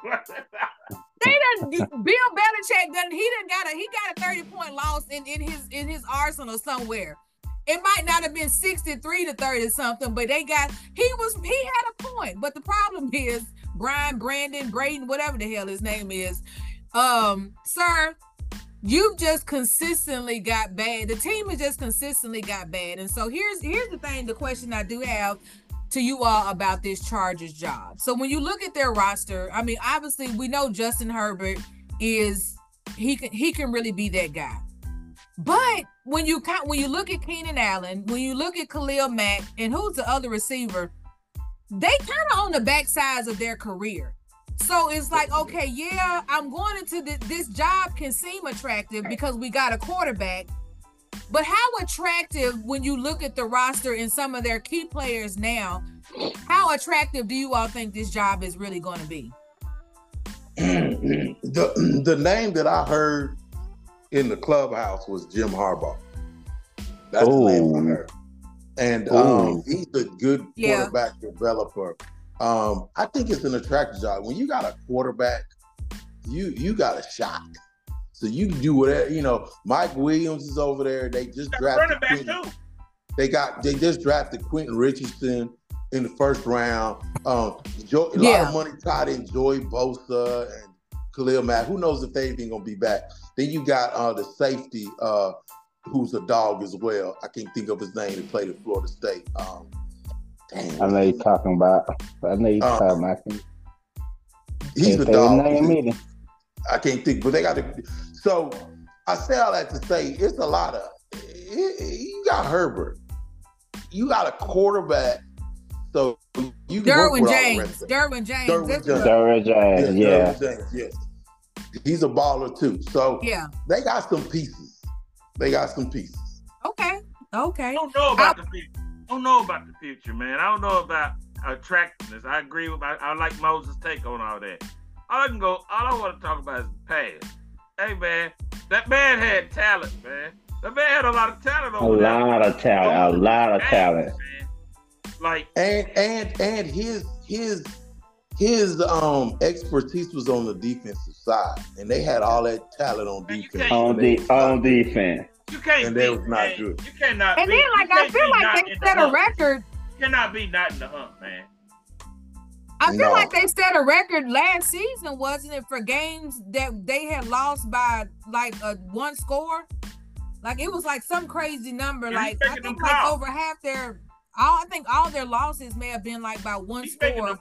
They done Bill Belichick done he done got a he got a 30 point loss in, in his in his arsenal somewhere. It might not have been 63 to 30 something, but they got he was he had a point. But the problem is Brian, Brandon, Braden, whatever the hell his name is. Um, sir, you've just consistently got bad. The team has just consistently got bad. And so here's here's the thing, the question I do have to you all about this Chargers job. So when you look at their roster, I mean, obviously we know Justin Herbert is he can he can really be that guy. But when you when you look at Keenan Allen, when you look at Khalil Mack, and who's the other receiver, they kind of on the backsides of their career. So it's like, okay, yeah, I'm going into the, this job can seem attractive because we got a quarterback, but how attractive when you look at the roster and some of their key players now? How attractive do you all think this job is really going to be? the the name that I heard in the clubhouse was Jim Harbaugh. That's Ooh. the name I heard. And um, he's a good yeah. quarterback developer. Um, I think it's an attractive job. When you got a quarterback, you you got a shot. So you can do whatever, you know. Mike Williams is over there. They just drafted. Quentin, they got they just drafted Quentin Richardson in the first round. Um, a yeah. lot of money tied in Joey Bosa and Khalil Mack. Who knows if they even gonna be back? Then you got uh, the safety, uh, who's a dog as well. I can't think of his name. He played at Florida State. Um, damn. I know you're talking about. I know you're uh, talking about. He's the dog. I can't think, but they got to. So I say all that to say it's a lot of. You got Herbert. You got a quarterback. So you Derwin James. Derwin James. Derwin James. Derwin James. Yeah. Derwin James, yes. He's a baller too. So yeah, they got some pieces. They got some pieces. Okay. Okay. I don't know about I, the future. I don't know about the future, man. I don't know about attractiveness. I agree with. I, I like Moses' take on all that. All I can go. All I want to talk about is the past. Hey man, that man had talent, man. That man had a lot of talent. a lot of talent. A lot of talent. Man. Like and and and his his his um expertise was on the defensive side, and they had all that talent on defense. On the on defense. You can't. And that was not man. good. You cannot. And be, then, like I feel like they set the a record. You cannot be not in the hunt, man. I feel no. like they set a record last season, wasn't it, for games that they had lost by like a one score? Like it was like some crazy number. like I think like over half their all I think all their losses may have been like by one He's score.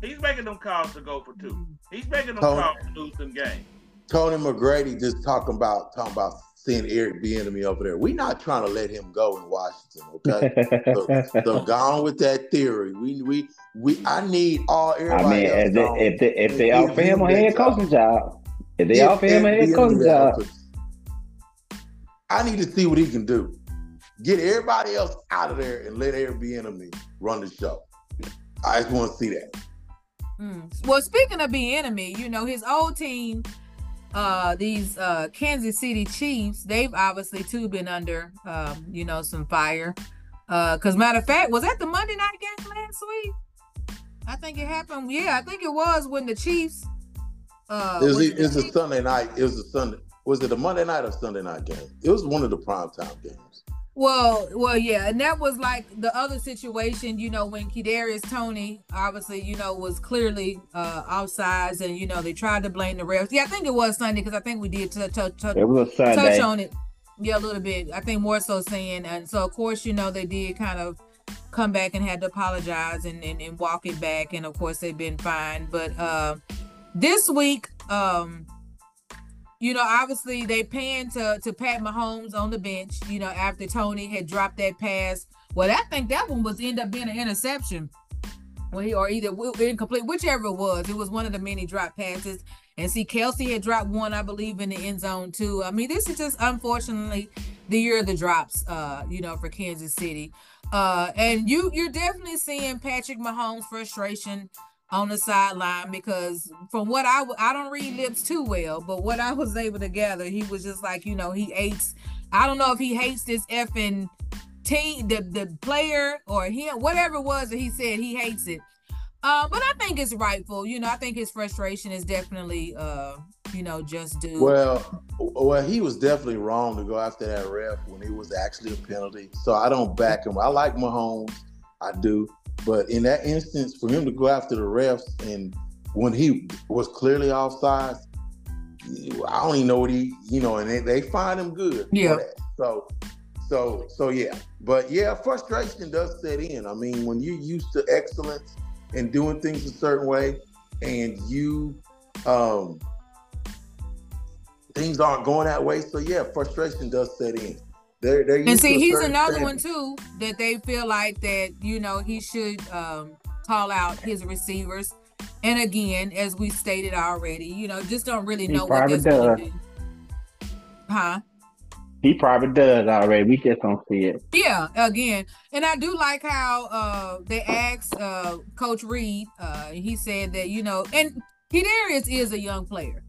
Making them calls. He's making them calls to go for two. He's making them Tony, calls to lose them games. Tony McGrady just talking about talking about seeing Eric Bieniemy over there. We're not trying to let him go in Washington, okay? so, so gone with that theory. We we we. I need all everybody. I mean, if they, if they if they offer him a head coaching job, if they offer him a head coaching job, I need to see what he can do. Get everybody else out of there and let Eric Bieniemy run the show. I just want to see that. Mm. Well, speaking of Bieniemy, you know his old team uh these uh Kansas City Chiefs, they've obviously too been under um, you know, some fire. Uh because matter of fact, was that the Monday night game last week? I think it happened. Yeah, I think it was when the Chiefs uh it was, it, it was a Sunday night. It was a Sunday. Was it a Monday night or Sunday night game? It was one of the prime time games. Well, well, yeah, and that was like the other situation, you know, when Kadarius Toney obviously, you know, was clearly uh offsides, and you know they tried to blame the refs. Yeah, I think it was Sunday because I think we did touch touch touch on it. Yeah, a little bit. I think more so saying, and so of course, you know, they did kind of come back and had to apologize and and, and walk it back, and of course they've been fine. But uh, this week, um, you know, obviously they panned to to Pat Mahomes on the bench, you know, after Toney had dropped that pass. Well, I think that one was end up being an interception. Well, he or either incomplete, whichever it was. It was one of the many drop passes. And see, Kelsey had dropped one, I believe, in the end zone too. I mean, this is just unfortunately the year of the drops, uh, you know, for Kansas City. Uh, and you you're definitely seeing Patrick Mahomes' frustration on the sideline because from what I I don't read lips too well, but what I was able to gather, he was just like you know he hates. I don't know if he hates this effing team, the the player or him, whatever it was that he said he hates it. Uh, but I think it's rightful. You know, I think his frustration is definitely, uh, you know, just due. Well, well, he was definitely wrong to go after that ref when it was actually a penalty. So I don't back him. I like Mahomes, I do, but in that instance, for him to go after the refs and when he was clearly offside, I don't even know what he, you know, and they, they find him good. Yeah. So, so, so yeah. But yeah, frustration does set in. I mean, when you're used to excellence and doing things a certain way, and you um things aren't going that way. So yeah, frustration does set in. They're, they're and see, he's another standard. one too that they feel like that you know he should um, call out his receivers. And again, as we stated already, you know, just don't really know he what they're do. Huh? He probably does already. We just don't see it. Yeah, again, and I do like how uh, they asked uh, Coach Reid. Uh, he said that you know, and Darius is a young player,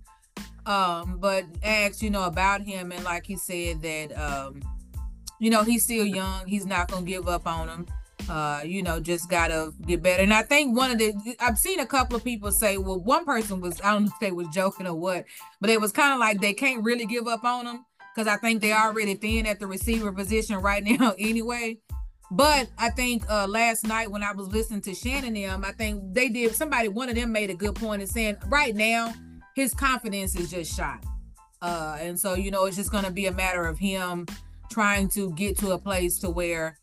um, but asked you know about him, and like he said that um, you know he's still young. He's not gonna give up on him. Uh, you know, just gotta get better. And I think one of the I've seen a couple of people say, well, one person was I don't know if they was joking or what, but it was kind of like they can't really give up on him because I think they're already thin at the receiver position right now anyway. But I think uh, last night when I was listening to Shannon them, I think they did somebody one of them made a good point in saying right now his confidence is just shot. Uh, and so you know it's just gonna be a matter of him trying to get to a place to where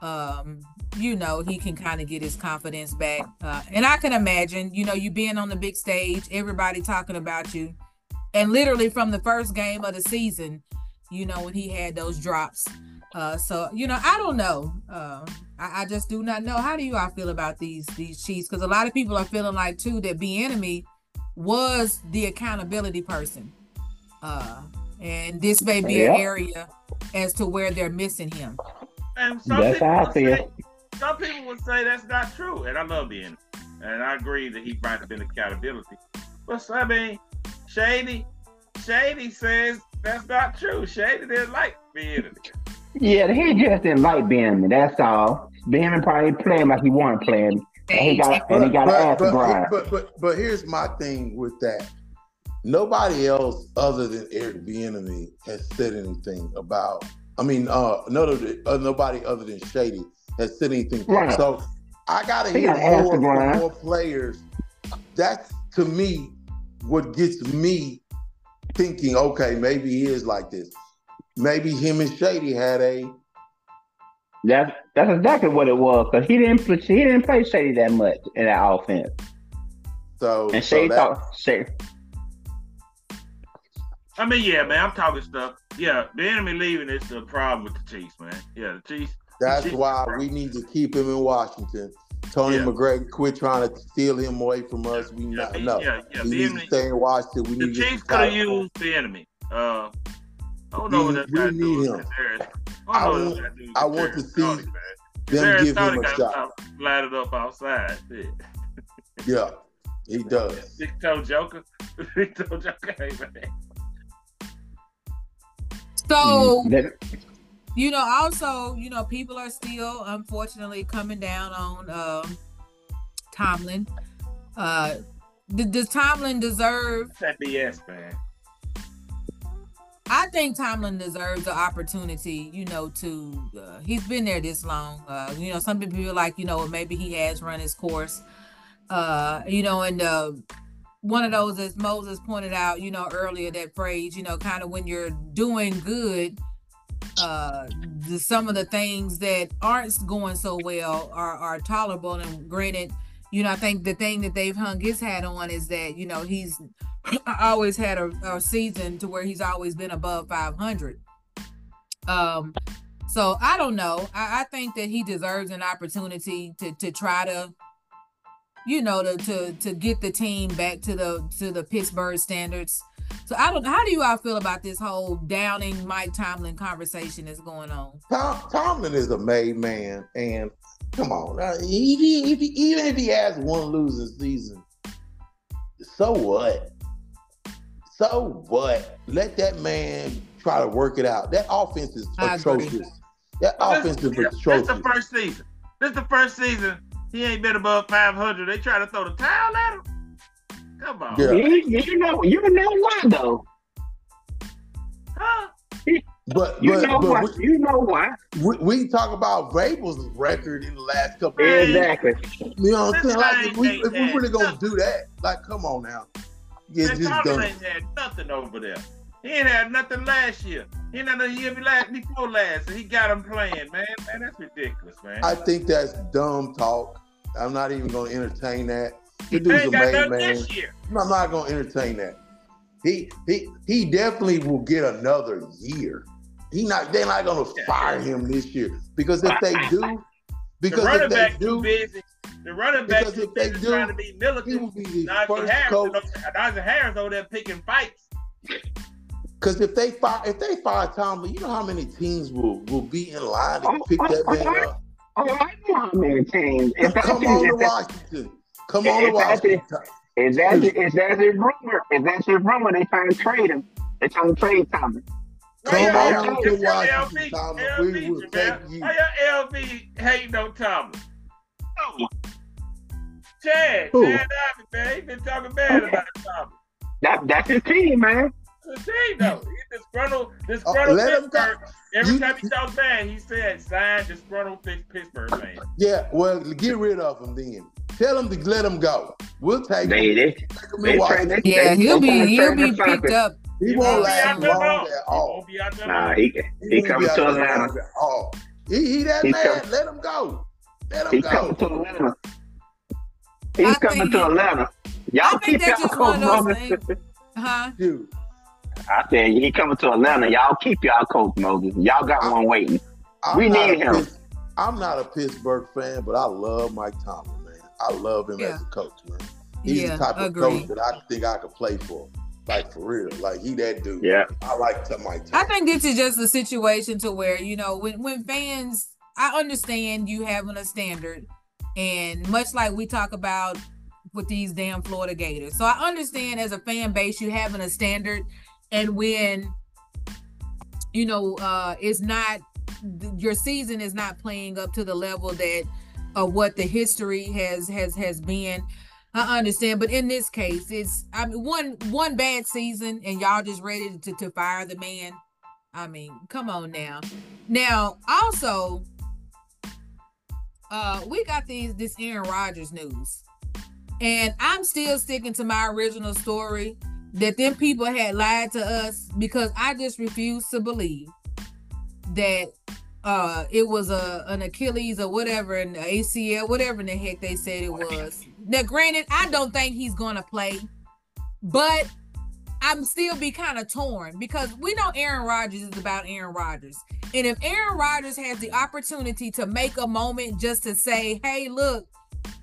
um, you know he can kind of get his confidence back. Uh, and I can imagine, you know, you being on the big stage, everybody talking about you and literally from the first game of the season, you know, when he had those drops. Uh, so you know, I don't know. Uh, I, I, just do not know. How do you all feel about these these Chiefs? Because a lot of people are feeling like too that Bieniemy was the accountability person, uh, and this may be an area as to where they're missing him. And some that's people would say, some people would say that's not true, and I love Bieniemy, and I agree that he might have been accountability. But I mean, Shady, Shady says that's not true. Shady didn't like being Yeah, he just didn't like being That's all. Benjamin probably playing like he wanted to play. And he got and he got to ask Brian. But, but but here's my thing with that. Nobody else other than Eric Bieniemy has said anything about. I mean, uh, no, uh, nobody other than Shady has said anything. Right. So I gotta hear more, more players. That's to me what gets me thinking, okay, maybe he is like this. Maybe him and Shady had a. That's that's exactly what it was because he didn't play, he didn't play Shady that much in that offense. So and Shady so that, thought Shady. I mean, yeah, man, I'm talking stuff. Yeah, the enemy leaving is the problem with the Chiefs, man. Yeah, the Chiefs. That's the Chiefs why we need to keep him in Washington Tony yeah. McGregor quit trying to steal him away from us. We yeah, not no. Yeah, yeah. He needs to stay in Washington. We the need Chiefs could have used Bieniemy. Uh, I don't know we, what that need him. I, want, I want to see Tony, them give him a shot. Up outside. yeah, he does. Big toe Joker. Big toe Joker. Hey, man. So you know, also, you know, people are still unfortunately coming down on um, Tomlin. Uh, does Tomlin deserve that BS, man? I think Tomlin deserves the opportunity, you know, to uh, he's been there this long. Uh, you know, some people feel like, you know, maybe he has run his course. Uh, you know, and uh, one of those, as Moses pointed out, you know, earlier, that phrase, you know, kind of when you're doing good, uh the, some of the things that aren't going so well are are tolerable. And granted you know i think the thing that they've hung his hat on is that you know he's always had a, a season to where he's always been above 500 um so i don't know. I, I think that he deserves an opportunity to to try to you know to to to get the team back to the to the pittsburgh standards So I don't. How do you all feel about this whole downing Mike Tomlin conversation that's going on? Tom, Tomlin is a made man, and come on, uh, he, he, even if he has one losing season, so what? So what? Let that man try to work it out. That offense is atrocious. Agree. That well, offense this, is atrocious. This the first season. This is the first season. He ain't been above 500. They try to throw the towel at him. Come on. Yeah. You, you know, you know why though. Huh? But you but, know but why? We, you know why? We, we talk about Vrabel's record in the last couple. of years. Exactly. You know what I'm saying? Like if we, if we really gonna do that, like come on now. Yeah, just done. ain't had nothing over there. He ain't had nothing last year. He ain't had a year last before last, and he got him playing, man. Man, that's ridiculous, man. I think that's dumb talk. I'm not even gonna entertain that. The dude's a made man. I'm not gonna entertain that. He he he definitely will get another year. He not they're not gonna fire him this year because if they do, because the if they do, busy. The running back because if they do, trying to be militant. He will be the Najee first Harris, coach. Najee Harris over there picking fights. Because if they fire if they fire Tomlin, you know how many teams will will be in line to pick that man up. Oh, I know how many teams. If come on to Washington. Come on to Washington. Is that is that a rumor? Is that a rumor? They trying to trade him. They trying to trade Tomlin. Come on to Washington, Tomlin. We will take you. Why your LB hating on Tomlin? Oh. Chad, Who? Chad Ivey, man, he been talking bad about Tomlin. That that's his team, man. The team though. He's disgruntled, disgruntled uh, Pittsburgh. Every you, time he talks bad, he said sign disgruntled Pittsburgh man. Yeah, well, get rid of him then. Tell him to let him go. We'll take they, him. They, they, they, yeah, he'll be he'll be picked up. He, he won't last long at all. Nah, he he, he coming to Atlanta. Oh, he he that he man. Come, let him go. Let him he go. coming to Atlanta. He's I coming to Atlanta. Y'all keep y'all coach Huh? Dude. I said he coming to Atlanta. Y'all keep y'all coach Moses. Y'all got I'm, one waiting. I'm we need him. Piss, I'm not a Pittsburgh fan, but I love Mike Tomlin, man. I love him yeah. as a coach, man. He's yeah, the type of coach that I think I could play for. Like for real, like he that dude. Yeah, I like to Mike. Tomlin. I think this is just a situation to where you know when when fans, I understand you having a standard, and much like we talk about with these damn Florida Gators, so I understand as a fan base you having a standard and when you know uh it's not your season is not playing up to the level that of what the history has has has been I understand, but in this case, it's I mean one one bad season and y'all just ready to, to fire the man. I mean, come on now. Now, also, uh, we got these this Aaron Rodgers news. And I'm still sticking to my original story that them people had lied to us because I just refuse to believe that uh it was a an Achilles or whatever an ACL whatever in the heck they said it was. Now granted I don't think he's going to play but I'm still be kind of torn because we know Aaron Rodgers is about Aaron Rodgers. And if Aaron Rodgers has the opportunity to make a moment just to say, "Hey, look,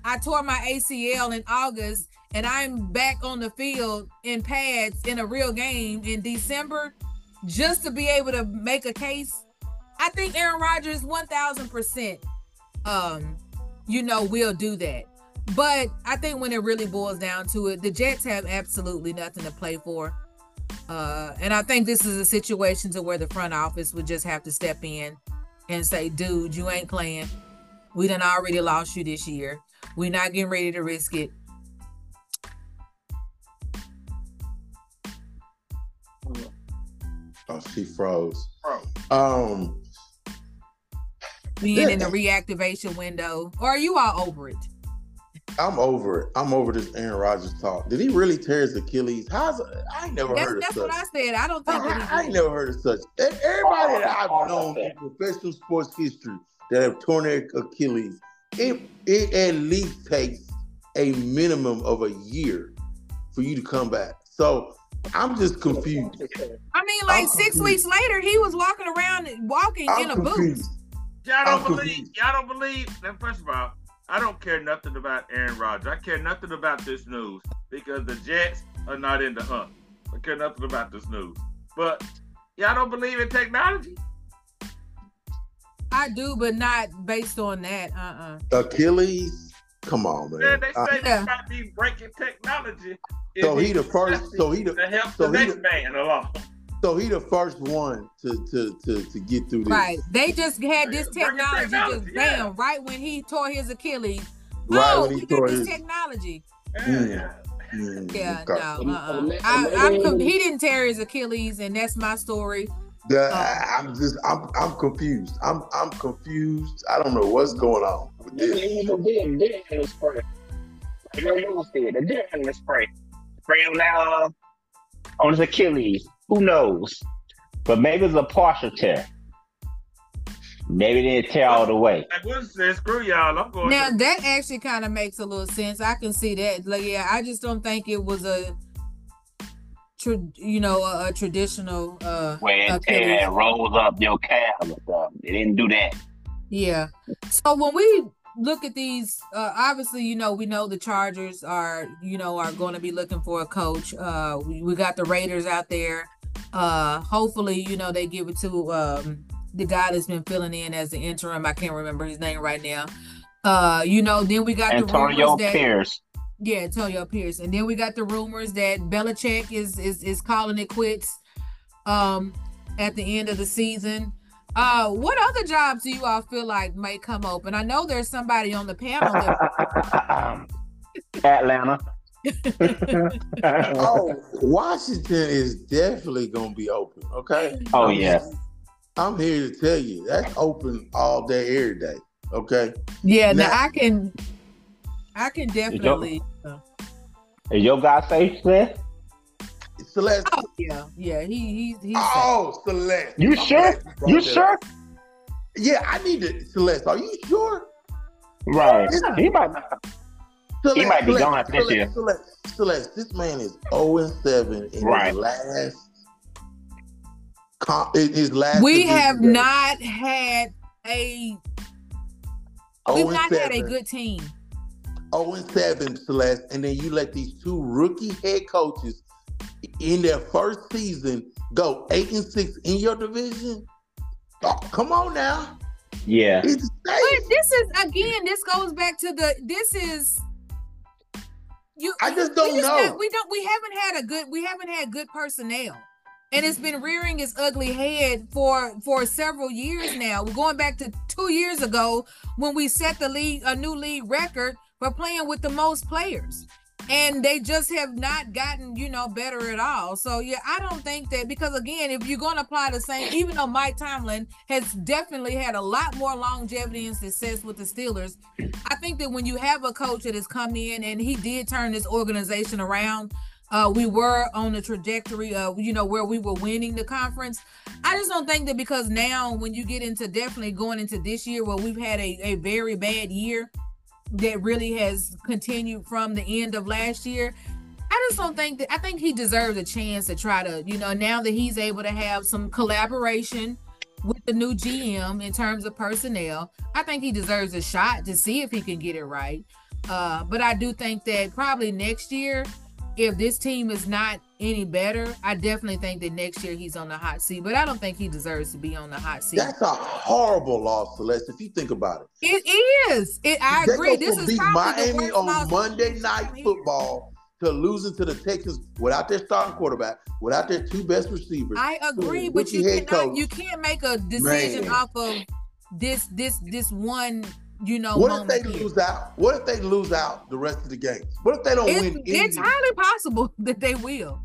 I tore my ACL in August and I'm back on the field in pads in a real game in December just to be able to make a case, I think Aaron Rodgers 1000% um you know will do that. But I think when it really boils down to it, the Jets have absolutely nothing to play for. Uh, and I think this is a situation to where the front office would just have to step in and say, dude, you ain't playing. We done already lost you this year. We're not getting ready to risk it. Oh, she froze. Um, being yeah. in the reactivation window, or are you all over it? I'm over it. I'm over this Aaron Rodgers talk. Did he really tear his Achilles? How's I ain't never that's, heard of that's such. That's what I said. I don't think I, I, I ain't never heard of such. Everybody that I've known in professional sports history that have torn their Achilles, it it at least takes a minimum of a year for you to come back. So I'm just confused. I mean, like I'm six confused. weeks later, he was walking around walking I'm in a confused. boot. Y'all don't I'm believe. Confused. Y'all don't believe. And first of all, I don't care nothing about Aaron Rodgers. I care nothing about this news because the Jets are not in the hunt. I care nothing about this news. But y'all don't believe in technology. I do, but not based on that. Uh uh Achilles, come on, man. Yeah, they say uh, yeah. might be breaking technology. So he the first. So he the to help so the he next the- man along. so he the first one to to to to get through this. Right. They just had this technology, technology, just yeah. bam, right when he tore his Achilles. Right oh, when he we tore got this his- technology. Yeah, Mm. yeah. Mm, Yeah, okay. no. Uh-uh. I, I'm he didn't tear his Achilles, and that's my story. Yeah, Oh. I- I'm just I'm I'm confused. I'm I'm confused. I don't know what's going on with this. The spray. Your nose did. The deer spray. Spray him now on his Achilles. Who knows? But maybe it's a partial tear. Maybe they didn't tear all the way. Like Wilson said, screw y'all. I'm going. Now to, that actually kind of makes a little sense. I can see that. Like, yeah, I just don't think it was a, tra- you know, a, a traditional. uh Where it Achilles. tear rolls up your calf or stuff. They didn't do that. Yeah. So when we look at these, uh, obviously, you know, we know the Chargers are, you know, are going to be looking for a coach. Uh, we, we got the Raiders out there. Uh, hopefully, you know, they give it to um, the guy that's been filling in as the interim. I can't remember his name right now. Uh, you know, then we got the Antonio rumors that Pierce. yeah, Antonio Pierce, and then we got the rumors that Belichick is is is calling it quits um at the end of the season. Uh, what other jobs do you all feel like may come open? I know there's somebody on the panel that Atlanta. Oh, Washington is definitely gonna be open. Okay. Oh, I'm- yeah. I'm here to tell you that's open all day, every day. Okay. yeah. Now Now- I can, I can definitely. uh, Is your guy safe, Seth? Celeste. oh yeah, yeah. He he's he's. Oh, Celeste. You I'm sure? You that sure? Yeah, I need to. Celeste, are you sure? Right. Yeah. He might Celeste, might be Celeste, gone after this Celeste, year. Celeste, Celeste, this man is 0 and 7 in Right. his last. Com- his last. we have game. not had a. We've and not had a oh good team. 0 and 7, Celeste, and then you let these two rookie head coaches in their first season go 8 and 6 in your division. Oh, come on now. Yeah. But this is again. This goes back to the. This is. You. I just don't know. got- we don't. We haven't had a good. We haven't had good personnel, and it's been rearing its ugly head for for several years now. We're going back to two years ago when we set the league a new league record for playing with the most players. And they just have not gotten, you know, better at all. So yeah, I don't think that because again, if you're going to apply the same, even though Mike Tomlin has definitely had a lot more longevity and success with the Steelers, I think that when you have a coach that has come in and he did turn this organization around, uh, we were on the trajectory of you know where we were winning the conference. I just don't think that because now when you get into definitely going into this year where we've had a, a very bad year that really has continued from the end of last year. I just don't think that I think he deserves a chance to try to, you know, now that he's able to have some collaboration with the new GM in terms of personnel, I think he deserves a shot to see if he can get it right. Uh, but I do think that probably next year, if this team is not any better, I definitely think that next year he's on the hot seat. But I don't think he deserves to be on the hot seat. That's a horrible loss, Celeste, if you think about it. It is. It, I They agree. This is beat Miami on Monday night football to losing to the Texans without their starting quarterback, without their two best receivers. I agree, but you cannot. coach. You can't make a decision Man. off of this, this, this one. You know, what if they here. lose out? What if they lose out the rest of the games? What if they don't It's, win? any- it's highly possible that they will,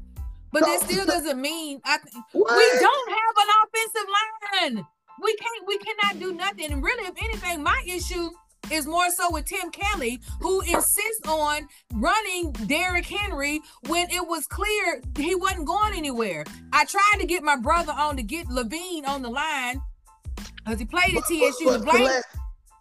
but So- that still doesn't mean I, we don't have an offensive line. We can't. We cannot do nothing. And really, if anything, my issue is more so with Tim Kelly, who insists on running Derrick Henry when it was clear he wasn't going anywhere. I tried to get my brother on to get Levine on the line because he played at But- TSU. but Celeste-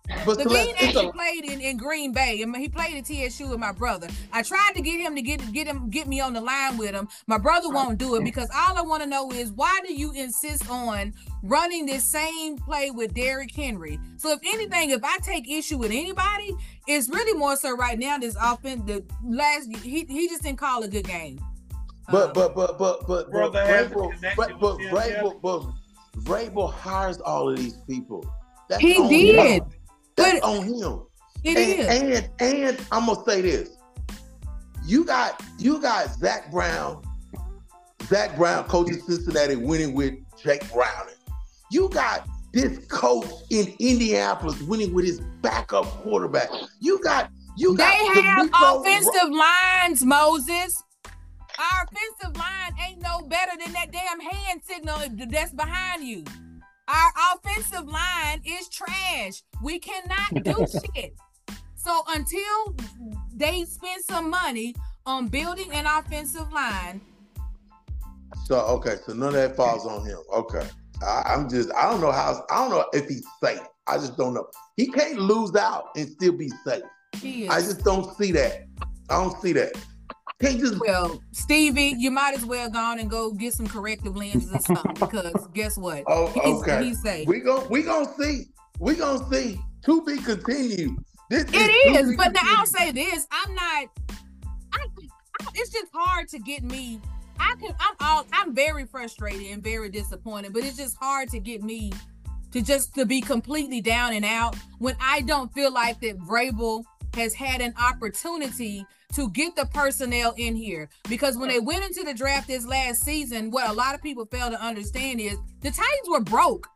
But Levine Celeste, it's actually a, played in, in Green Bay. I mean, he played at TSU with my brother. I tried to get him to get get him get me on the line with him. My brother won't do it because all I want to know is why do you insist on running this same play with Derrick Henry? So if anything, if I take issue with anybody, it's really more so right now this offense. The last he he just didn't call a good game. But um, but but but but Brother Vrabel, but but Vrabel, but Vrabel hires all of these people. That's he did. Him. That's but on him. It and, is. and and I'm gonna say this. You got you got Zach Brown, Zach Brown coaching Cincinnati, winning with Jake Browning. You got this coach in Indianapolis winning with his backup quarterback. You got you got they have offensive lines, Moses. Our offensive line ain't no better than that damn hand signal that's behind you. Our offensive line is trash. We cannot do shit. So until they spend some money on building an offensive line. So okay, so none of that falls on him. Okay. I, am just I don't know how I don't know if he's safe. I just don't know. He can't lose out and still be safe. I just don't see that. I don't see that. Can't just well, Stevie, you might as well go on and go get some corrective lenses or something because guess what? Oh, he's, okay. He's safe. We go we gonna see. We gonna see. To be continued. This it is, is but now I'll say this: I'm not. I, it's just hard to get me. I can. I'm all. I'm very frustrated and very disappointed, but it's just hard to get me to just to be completely down and out when I don't feel like that Vrabel has had an opportunity to get the personnel in here because when they went into the draft this last season, what a lot of people fail to understand is the Titans were broke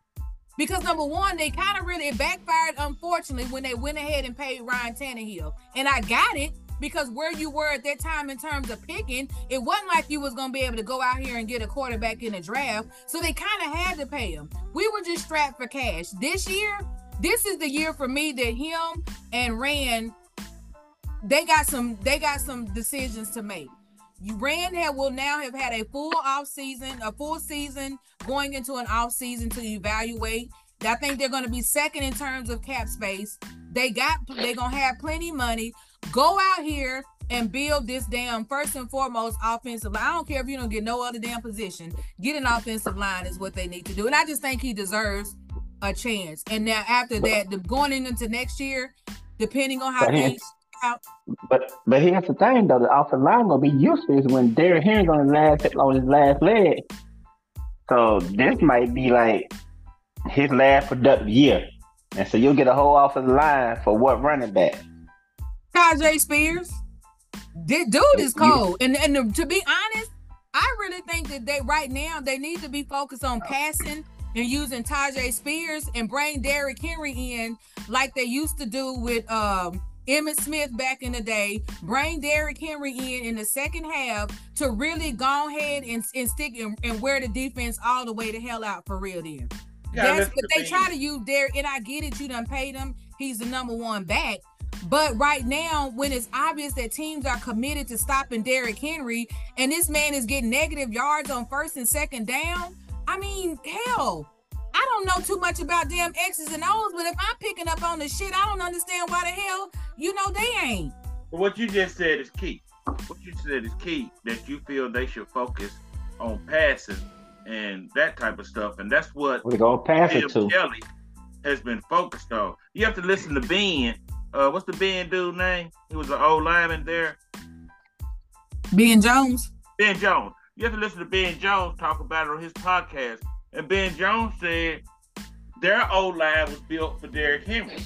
because number one, they kind of really backfired, unfortunately, when they went ahead and paid Ryan Tannehill. And I got it because where you were at that time in terms of picking, it wasn't like you was gonna be able to go out here and get a quarterback in the draft. So they kind of had to pay him. We were just strapped for cash. This year, this is the year for me that him and Ran they got some they got some decisions to make. You Ran have will now have had a full off season, a full season going into an off season to evaluate. I think they're going to be second in terms of cap space. They got they're going to have plenty money. Go out here and build this damn first and foremost offensive line. I don't care if you don't get no other damn position. Get an offensive line is what they need to do. And I just think he deserves a chance. And now after that, the, going into next year, depending on how things out. But but here's the thing though, the offensive line gonna be useless when Derrick Henry's on his last on his last leg. So this might be like his last productive year. And so you'll get a whole offensive line for what running back? Tyjae Spears. This dude is cold. And and to be honest, I really think that they right now they need to be focused on passing and using Tyjae Spears and bring Derrick Henry in like they used to do with um Emmitt Smith back in the day, bring Derrick Henry in in the second half to really go ahead and, and stick and, and wear the defense all the way to hell out for real then. That's what they try to use Derrick, and I get it, you done paid him. He's the number one back. But right now, when it's obvious that teams are committed to stopping Derrick Henry, and this man is getting negative yards on first and second down, I mean, hell, I don't know too much about damn X's and O's, but if I'm picking up on the shit, I don't understand why the hell you know they ain't. What you just said is key. What you said is key that you feel they should focus on passing and that type of stuff, and that's what we go pass it to. Kelly has been focused on. You have to listen to Ben. Uh, what's the Ben dude name? He was an old lineman there. Ben Jones. Ben Jones. You have to listen to Ben Jones talk about it on his podcast and Ben Jones said their O line was built for Derrick Henry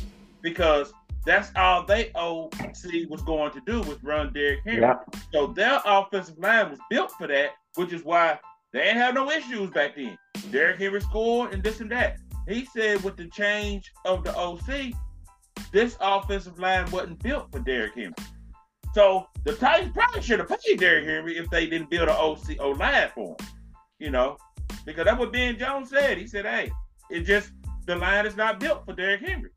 because that's all they OC was going to do was run Derrick Henry. Yeah. So their offensive line was built for that, which is why they didn't have no issues back then. Derrick Henry scored and this and that. He said with the change of the OC, this offensive line wasn't built for Derrick Henry. So the Titans probably should have paid Derrick Henry if they didn't build an OC O line for him. You know, because that's what Ben Jones said. He said, "Hey, it just the line is not built for Derrick Henry."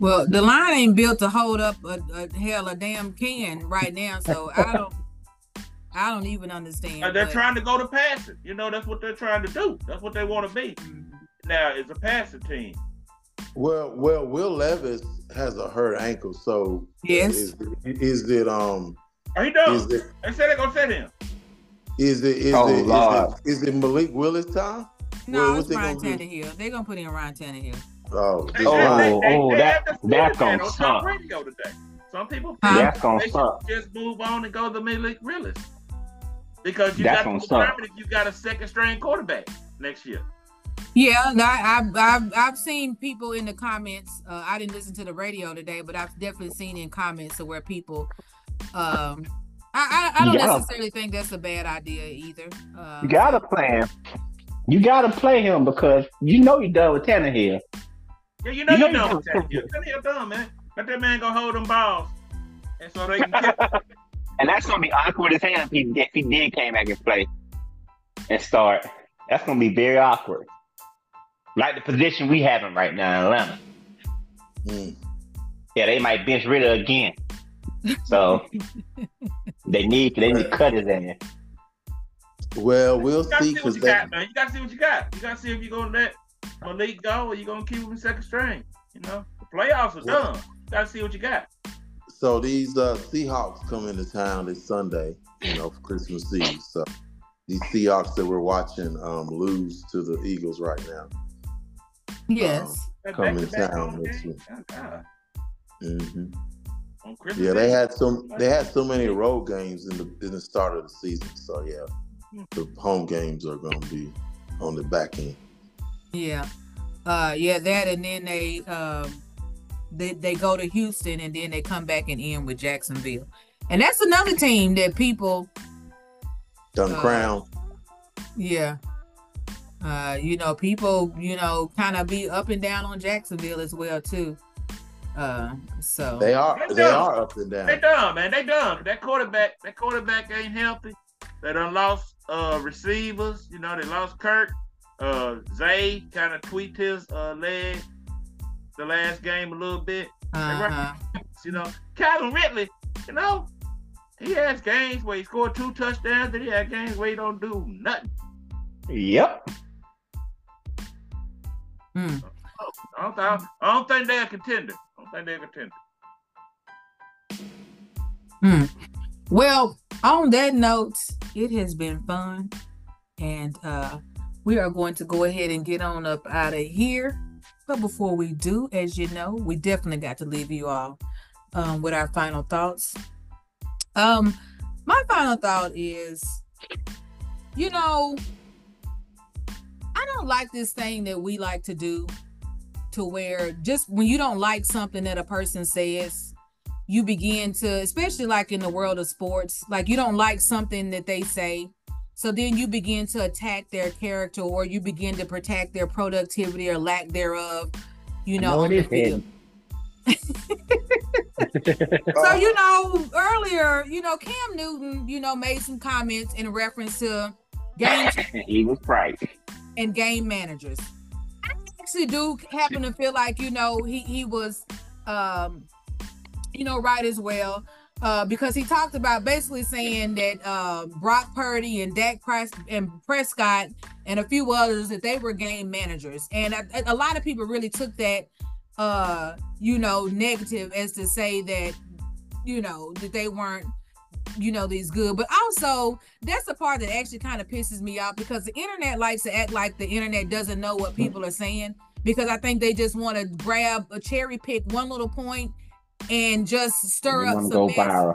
Well, the line ain't built to hold up a, a hell a damn can right now, so I don't. I don't even understand. Uh, they're but... trying to go to passing. You know, that's what they're trying to do. That's what they want to be. Mm-hmm. Now, it's a passing team. Well, well, Will Levis has a hurt ankle, so yes, is, is it um? Are he done? It, they said they're gonna set him. Is it is, oh, it, is it is it Malik Willis time? No, it's Ryan Tannehill. They're gonna put in Ryan Tannehill. Oh, they, oh, they, they, oh, that that's gonna suck. Some people that's gonna suck. Just move on and go to Malik Willis. because you That's got to determine if you got a second string quarterback next year. Yeah, I, have I've I've seen people in the comments. Uh, I didn't listen to the radio today, but I've definitely seen in comments where people. Um, I I, I don't gotta, necessarily think that's a bad idea either. Uh, you gotta play him. You gotta play him because you know you're done with Tannehill. Yeah, you know you know you're done with Tannehill. Tannehill done, man. Let that man go hold them balls, and so they can. and that's gonna be awkward as hell if he, if he did came back and play and start. That's gonna be very awkward like the position we have him right now in Atlanta. Mm. Yeah, they might bench Ridder again. So they need they need to cut his ass. Well, we'll see because they. Got, man. You gotta see what you got. You gotta see if you're gonna let Malik go or you're gonna keep him in second string. You know, the playoffs are done. You gotta see what you got. So these uh, Seahawks come into town this Sunday, you know, for Christmas Eve. So these Seahawks that we're watching um, lose to the Eagles right now. Yes. Um, coming town next week. Mm-hmm. Yeah, they had so they had so many road games in the in the start of the season. So yeah, hmm. the home games are going to be on the back end. Yeah, uh, yeah, that and then they um, they they go to Houston and then they come back and end with Jacksonville, and that's another team that people done uh, crown. Yeah, uh, you know, people, you know, kind of be up and down on Jacksonville as well too. Uh, so they are they, they are up and down. They done, man. They done. That quarterback, that quarterback ain't healthy. They done lost uh receivers. You know, they lost Kirk. Uh, Zay kind of tweaked his uh leg the last game a little bit. Uh-huh. You know, Calvin Ridley. You know, he has games where he scored two touchdowns, and he had games where he don't do nothing. Yep. Hmm. I, don't, I, I don't think they're a contender. Think they're a contender. Hmm. Well, on that note, it has been fun. And uh, we are going to go ahead and get on up out of here. But before we do, as you know, we definitely got to leave you all um, with our final thoughts. Um, my final thought is, you know, I don't like this thing that we like to do to where just when you don't like something that a person says, you begin to, especially like in the world of sports, like you don't like something that they say. So then you begin to attack their character or you begin to protect their productivity or lack thereof, you know, field. so you know earlier you know cam newton you know made some comments in reference to game he was right and game managers. Actually do happen to feel like you know he he was, um, you know, right as well. Uh, because he talked about basically saying that uh, Brock Purdy and Dak Price and Prescott and a few others that they were game managers, and a lot of people really took that, uh, you know, negative as to say that, you know, that they weren't you know these good but also that's the part that actually kind of pisses me off because the internet likes to act like the internet doesn't know what people are saying because i think they just want to grab a cherry pick one little point and just stir up some mess.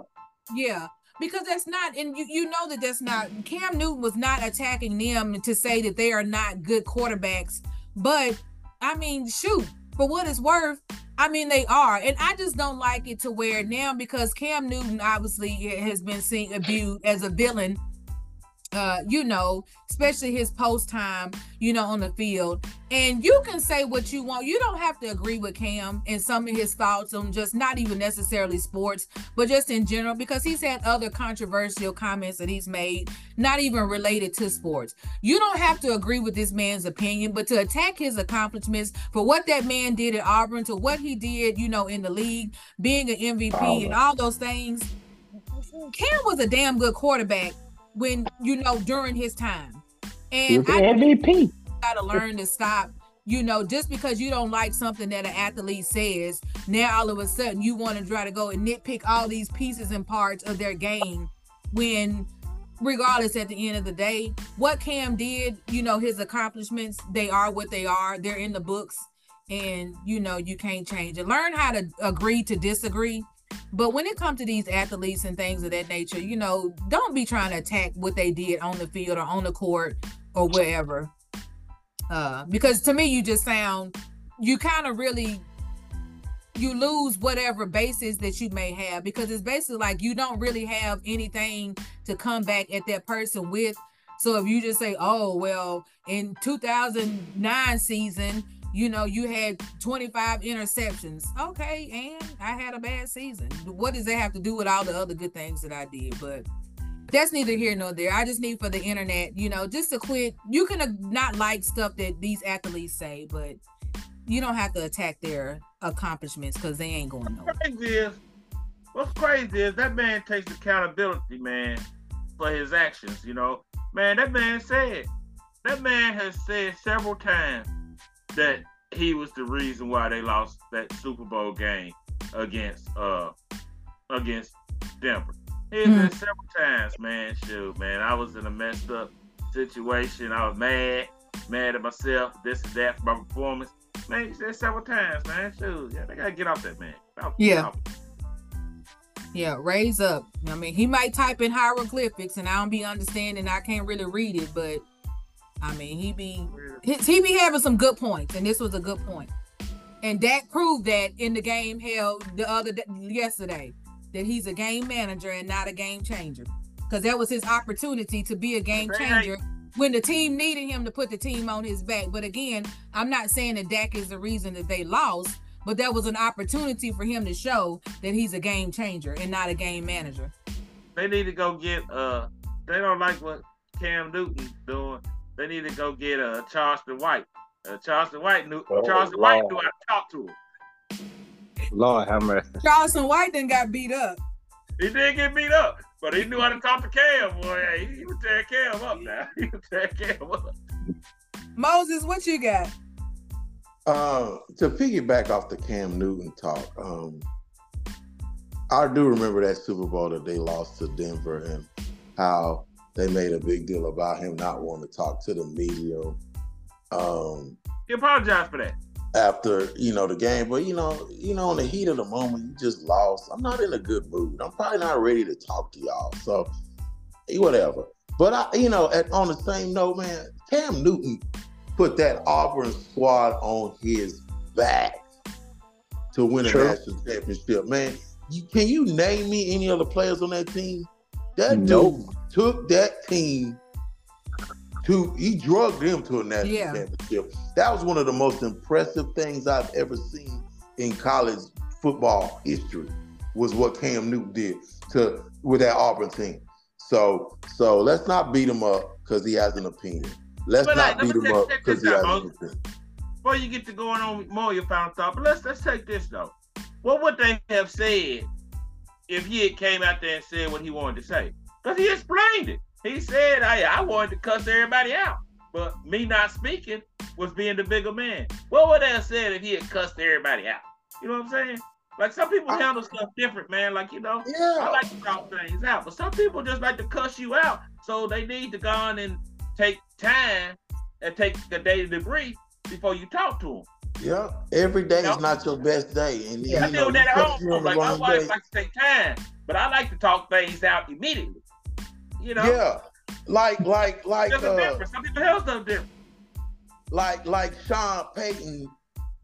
yeah because that's not and you, you know that that's not cam newton was not attacking them to say that they are not good quarterbacks but i mean shoot for what it's worth I mean, they are, and I just don't like it to where now because Cam Newton obviously has been seen abused as a villain uh, you know, especially his post time, you know, on the field. And you can say what you want. You don't have to agree with Cam and some of his thoughts on just not even necessarily sports, but just in general, because he's had other controversial comments that he's made, not even related to sports. You don't have to agree with this man's opinion, but to attack his accomplishments for what that man did at Auburn, to what he did, you know, in the league, being an MVP and all those things. Cam was a damn good quarterback when you know during his time. And I MVP. Gotta learn to stop. You know, just because you don't like something that an athlete says, now all of a sudden you want to try to go and nitpick all these pieces and parts of their game when regardless at the end of the day what cam did you know his accomplishments they are what they are they're in the books and you know you can't change it learn how to agree to disagree But when it comes to these athletes and things of that nature, you know, don't be trying to attack what they did on the field or on the court or wherever. Uh, because to me, you just sound you kind of really you lose whatever basis that you may have because it's basically like you don't really have anything to come back at that person with. So if you just say, "Oh, well, in 2009 season, you know, you had 25 interceptions." Okay, and I had a bad season. What does that have to do with all the other good things that I did? But that's neither here nor there. I just need for the internet, you know, just to quit. You can uh, not like stuff that these athletes say, but you don't have to attack their accomplishments because they ain't going nowhere. What's crazy is, what's crazy is that man takes accountability, man, for his actions. You know, man, that man said, that man has said several times that he was the reason why they lost that Super Bowl game against uh against Denver. He mm. said several times, man. Shoot, man, I was in a messed up situation. I was mad, mad at myself, this and that for my performance. Man, he said several times, man. Shoot, yeah, they gotta get off that man. Off, yeah. Off. Yeah, raise up. I mean, he might type in hieroglyphics, and I don't be understanding. I can't really read it, but I mean, he be he be having some good points, and this was a good point. And Dak proved that in the game held the other yesterday that he's a game manager and not a game changer, because that was his opportunity to be a game changer when the team needed him to put the team on his back. But again, I'm not saying that Dak is the reason that they lost, but that was an opportunity for him to show that he's a game changer and not a game manager. They need to go get uh they don't like what Cam Newton doing. They need to go get uh Charleston White. Uh, Charleston White knew oh, Charleston Lord. White knew how to talk to him. Lord have mercy. Charleston White then got beat up. He did get beat up. But he knew how to talk to Cam, boy. He, he was tearing Cam up now. He was tearing Cam up. Moses, what you got? Uh, to piggyback off the Cam Newton talk, um, I do remember that Super Bowl that they lost to Denver and how they made a big deal about him not wanting to talk to the media. Um, he apologized for that after you know the game. But you know, you know, in the heat of the moment, you just lost. I'm not in a good mood. I'm probably not ready to talk to y'all. So whatever. But I, you know, at, on the same note, man, Cam Newton put that Auburn squad on his back to win a national championship. Man, you, can you name me any other players on that team? That nope. dude took that team to he drugged them to a national yeah. championship. That was one of the most impressive things I've ever seen in college football history. Was what Cam Newton did to with that Auburn team. So so let's not beat him up because he has an opinion. Let's but not beat him up because he has an opinion. Before you get to going on more your final thought, but let's let's take this though. What would they have said if he had came out there and said what he wanted to say? Because he explained it. He said, I, I wanted to cuss everybody out, but me not speaking was being the bigger man. What would they have said if he had cussed everybody out? You know what I'm saying? Like some people handle stuff different, man. Like, you know, yeah. I like to talk things out, but some people just like to cuss you out. So they need to go on and take time and take the day to debrief before you talk to them. Yeah, every day you know? is not your best day. And yeah, I deal that at home. Like my wife likes to take time, but I like to talk things out immediately. You know? Yeah. Like, like, like. There's uh, difference. Some people hell stuff different. Like, like Sean Payton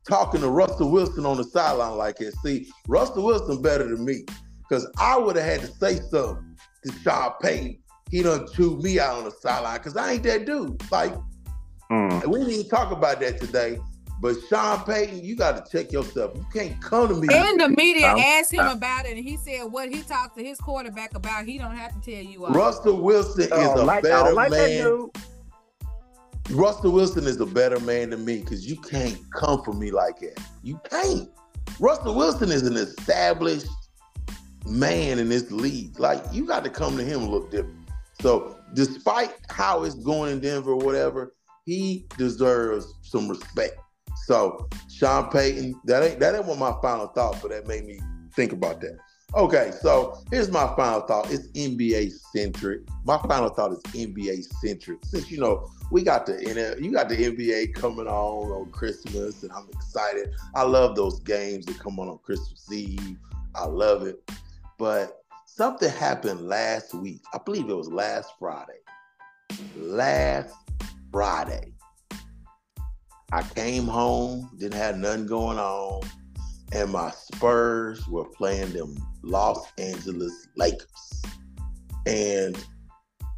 talking to Russell Wilson on the sideline like it. See, Russell Wilson better than me because I would have had to say something to Sean Payton. He done chewed me out on the sideline because I ain't that dude. Like, mm. we didn't even talk about that today. But Sean Payton, you got to check yourself. You can't come to me. And the media I'm, asked him I'm, about it, and he said what he talked to his quarterback about. He don't have to tell you. All. Russell Wilson oh, is a like, better like man. Russell Wilson is a better man than me because you can't come for me like that. You can't. Russell Wilson is an established man in this league. Like you got to come to him a little different. So, despite how it's going in Denver, or whatever, he deserves some respect. So Sean Payton, that ain't that ain't what my final thought, but that made me think about that. Okay, so here's my final thought. It's NBA centric. My final thought is NBA centric. Since you know we got the you got the NBA coming on on Christmas, and I'm excited. I love those games that come on on Christmas Eve. I love it. But something happened last week. I believe it was last Friday. Last Friday. I came home, didn't have nothing going on, and my Spurs were playing them Los Angeles Lakers. And,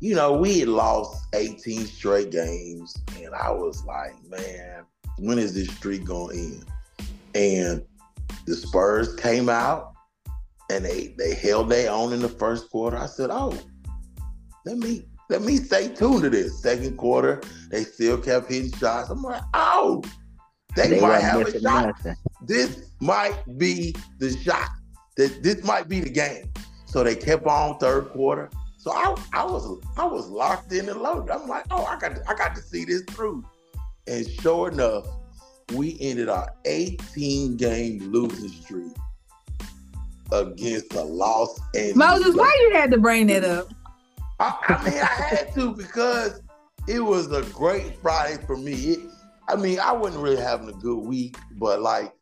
you know, we had lost 18 straight games, and I was like, man, when is this streak going to end? And the Spurs came out and they they held their own in the first quarter. I said, "Oh, let me let me stay tuned to this." Second quarter, they still kept hitting shots. I'm like, "Oh, they, they might have a shot. Nothing. This might be the shot. That this might be the game." So they kept on third quarter. So I, I was I was locked in and loaded. I'm like, "Oh, I got to, I got to see this through." And sure enough, we ended our 18 game losing streak against the Los Angeles. Moses, why you had to bring that up? I, I mean, I had to because it was a great Friday for me. It, I mean, I wasn't really having a good week, but like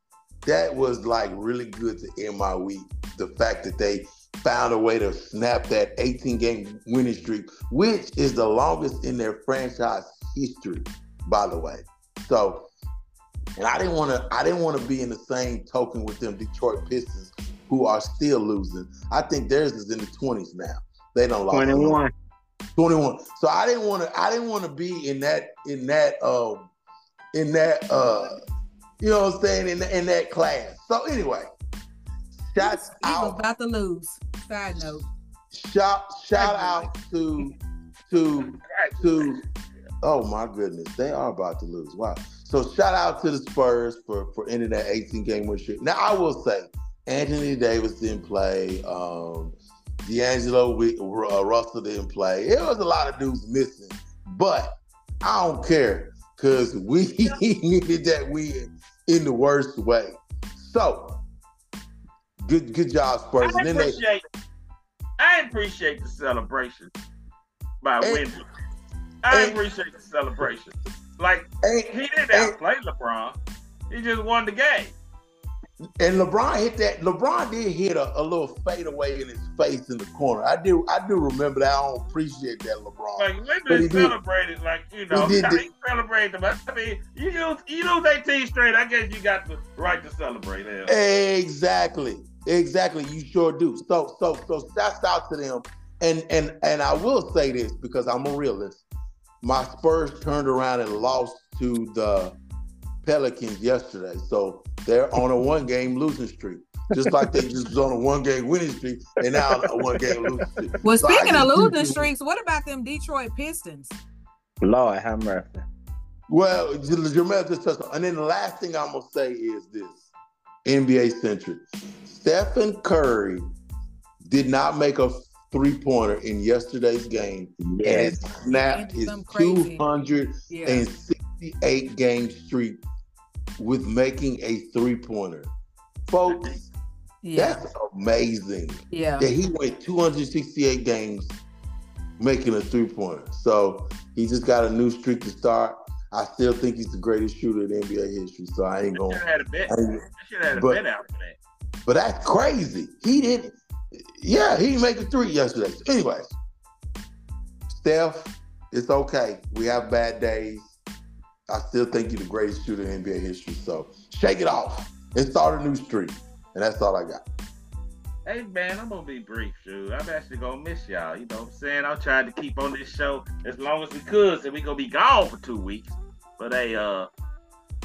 that was like really good to end my week. The fact that they found a way to snap that 18 game winning streak, which is the longest in their franchise history, by the way. So, and I didn't want to, I didn't want to be in the same token with them Detroit Pistons who are still losing. I think theirs is in the 20s now. They don't lose. 21. 21. So I didn't want to I didn't want to be in that in that um in that uh you know what I'm saying in in that class. So anyway, shout he out was about to lose. Side note. Shout shout out to to to oh my goodness, they are about to lose. Wow. So shout out to the Spurs for for ending that 18 game win streak. Now I will say Anthony Davis didn't play. Um, D'Angelo uh, Russell didn't play. It was a lot of dudes missing, but I don't care because we needed that win in the worst way. So good, good job, Spurs. I appreciate, they, I appreciate the celebration by and. I and, appreciate the celebration. Like and, he didn't outplay LeBron. He just won the game. And LeBron hit that. LeBron did hit a, a little fadeaway in his face in the corner. I do. I do remember that. I don't appreciate that, LeBron. Like women celebrated, like you know, he, he celebrated. But I mean, you lose, you lose eighteen straight. I guess you got the right to celebrate. Yeah. Exactly. Exactly. You sure do. So, so, so. Shouts out to them. And and and I will say this because I'm a realist. My Spurs turned around and lost to the Pelicans yesterday. So they're on a one game losing streak. Just like they just was on a one game winning streak and now a one game losing streak. Well, so speaking of losing streaks, what about them Detroit Pistons? Lord have mercy. Well, Germayle just touched on. And then the last thing I'm gonna say is this NBA centric. Stephen Curry did not make a three pointer in yesterday's game. Yes. And snapped his 268 yeah. game streak with making a three pointer. Folks, yeah. that's amazing. Yeah. Yeah, he went 268 games making a three pointer. So he just got a new streak to start. I still think he's the greatest shooter in NBA history. So I ain't going. to had a bet. Should have had a but, bet out for that. But that's crazy. He didn't. Yeah, he didn't make a three yesterday. So anyways, Steph, it's okay. We have bad days. I still think you're the greatest shooter in NBA history. So shake it off and start a new streak. And that's all I got. Hey man, I'm gonna be brief, dude. I'm actually gonna miss y'all. You know what I'm saying? I'm trying to keep on this show as long as we could, so we gonna be gone for two weeks. But hey, uh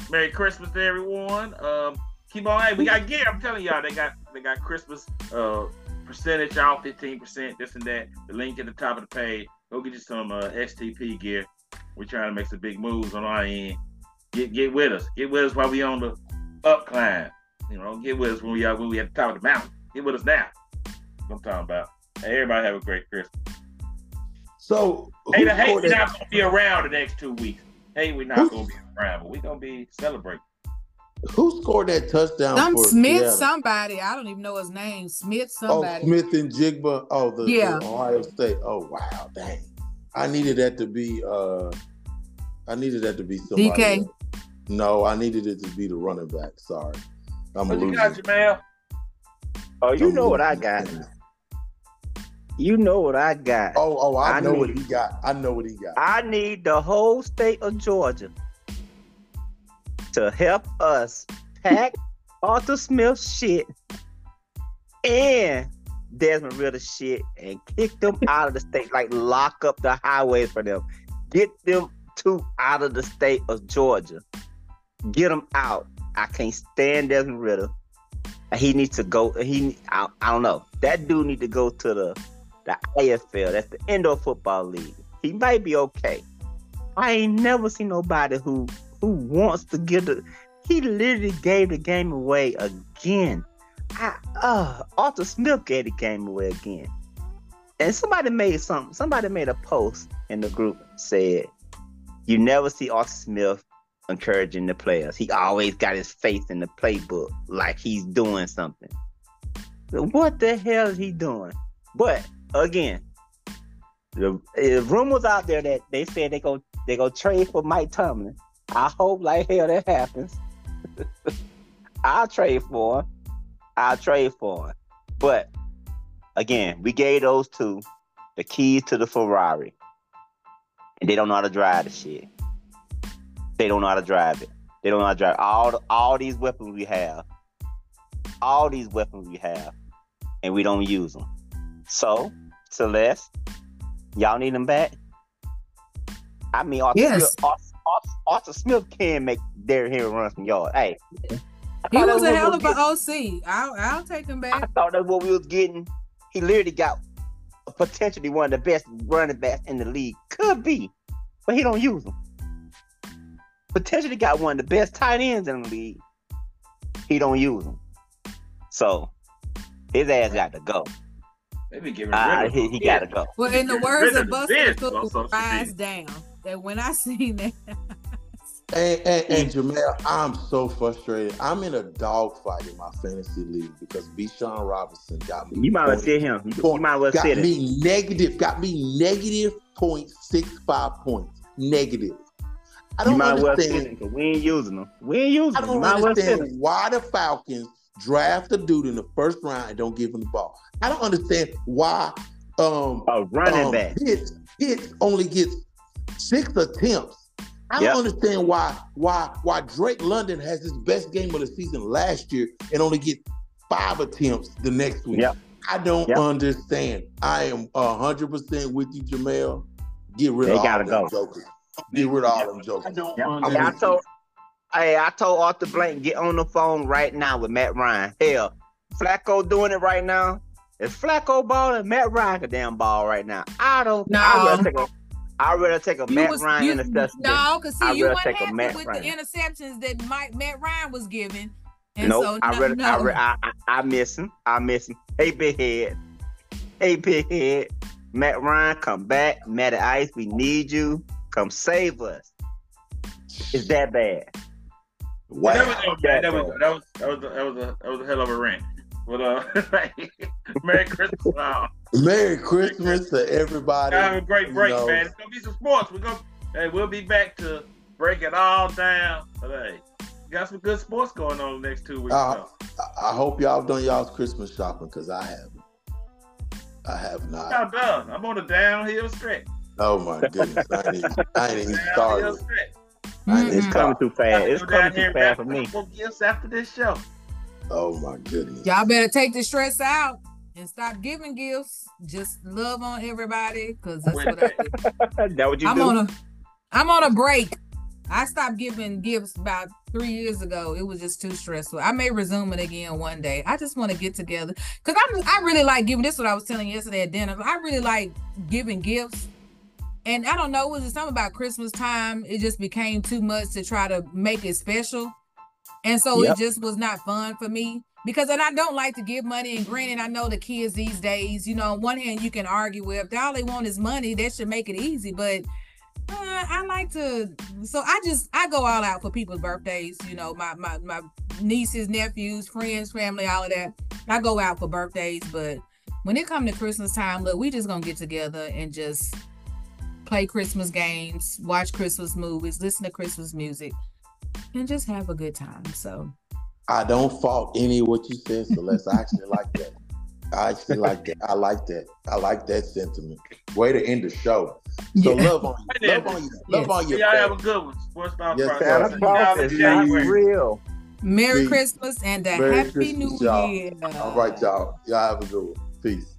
Merry Christmas to everyone. Um keep on hey, we got gear. I'm telling y'all, they got they got Christmas uh percentage off, 15%, this and that. The link at the top of the page. Go get you some uh, STP gear. We're trying to make some big moves on our end. Get get with us. Get with us while we on the up climb. You know, get with us when we are when we at the top of the mountain. Get with us now. What I'm talking about. Hey, everybody have a great Christmas. So hey, the hate we're not gonna be around the next two weeks. Hey, we're not gonna be around, but we're gonna be celebrating. Who scored that touchdown? Some Smith, Seattle? somebody. I don't even know his name. Smith, oh, somebody. Oh, Smith-Njigba. Oh, the, yeah. The Ohio State. Oh, wow, dang. I needed that to be uh I needed that to be somebody. DK. Else. No, I needed it to be the running back. Sorry. I'm what you got, Germayle? Oh, you know what I got. You know what I got. Oh, oh, I, I know need, what he got. I know what he got. I need the whole state of Georgia to help us pack Arthur Smith's shit and Desmond Ridder shit and kick them out of the state, like lock up the highways for them. Get them two out of the state of Georgia. Get them out. I can't stand Desmond Ridder. He needs to go. He, I, I don't know. That dude need to go to the the AFL. That's the Indoor Football League. He might be okay. I ain't never seen nobody who who wants to get the. He literally gave the game away again. I, uh, Arthur Smith gave the game away again. And somebody made something. Somebody made a post in the group said, "You never see Arthur Smith encouraging the players. He always got his face in the playbook, like he's doing something. What the hell is he doing? But again, the, the rumors out there that they said they go they go trade for Mike Tomlin. I hope like hell that happens. I'll trade for him. I'll trade for. But again, we gave those two the keys to the Ferrari. And they don't know how to drive the shit. They don't know how to drive it. They don't know how to drive all all these weapons we have. All these weapons we have, and we don't use them. So, Celeste, y'all need them back. I mean, Arthur, yes. Smith, Arthur, Arthur Smith can make Derrick Henry run from yard. Hey, he was a hell of an OC. I'll, I'll take him back. I thought that's what we was getting. He literally got potentially one of the best running backs in the league. Could be, but he don't use them potentially got one of the best tight ends in the league. He don't use them. So his ass got to go. Maybe giving uh, he, he got to go. Well, in the words of Buster rise down. That when I seen that. And, and, and Germayle, I'm so frustrated. I'm in a dogfight in my fantasy league because Bijan Robinson got me. You might well sit him. You, might well got sit me him. negative. Got me negative point six five points. Negative. I don't you might understand. Well we ain't using them. We ain't using them. I don't understand well why the Falcons draft a dude in the first round and don't give him the ball. I don't understand why um a running um, back Pitts, Pitts only gets six attempts. I don't yep. understand why why why Drake London has his best game of the season last year and only get five attempts the next week. Yep. I don't yep. understand. I am hundred percent with you, Germayle. Get rid they of gotta all go. jokers. Get rid of all them jokers. I don't yeah, I told, hey, I told Arthur Blank get on the phone right now with Matt Ryan. Hell, Flacco doing it right now. If Flacco balling, Matt Ryan a damn ball right now. I don't. No. I rather take a. I rather take a you Matt was, Ryan you, interception. No, because see, you weren't happy with Ryan. the interceptions that Mike, Matt Ryan was giving. And nope, so, I, no, no. I, I, I miss him. I miss him. Hey, big head. Hey, big head. Matt Ryan, come back. Matt Ice, we need you. Come save us. It's that bad. Wow. That, was, that, that, was, that, was, that, was, that, was a, that was a hell of a rant. But uh, Merry Christmas, Merry Christmas to everybody. Have a great break, you man. It's gonna be some sports. We're gonna, hey, we'll be back to break it all down. today. got some good sports going on the next two weeks. Uh, I hope y'all done y'all's Christmas shopping because I haven't. I have not. Y'all done. I'm on a downhill stretch. Oh my goodness! I ain't, even, I ain't even started. It's coming too fast. It's coming too fast for me. Gifts after this show. Oh my goodness! Y'all better take the stress out and stop giving gifts. Just love on everybody because that's what I do. that what you I'm do? on a, I'm on a break. I stopped giving gifts about three years ago. It was just too stressful. I may resume it again one day. I just want to get together because I'm I really like giving. This is what I was telling yesterday at dinner. I really like giving gifts and I don't know, was it something about Christmas time? It just became too much to try to make it special. And so yep. it just was not fun for me because and I don't like to give money. And granted, I know the kids these days, you know, on one hand you can argue with if all they want is money, that should make it easy. But uh, I like to so I just I go all out for people's birthdays, you know, my my my nieces, nephews, friends, family, all of that. I go out for birthdays, but when it comes to Christmas time, look, we just gonna get together and just play Christmas games, watch Christmas movies, listen to Christmas music, and just have a good time. So I don't fault any of what you said, Celeste. I actually like that. I actually like that. I like that. I like that sentiment. Way to end the show. So yeah. love on you. Love on you. Love yes. on you. Y'all have a good one. Sports Talk yes, Santa Claus is not real. Merry Peace. Christmas and a Merry Happy Christmas, New y'all. Year. All right, y'all. Y'all have a good one. Peace.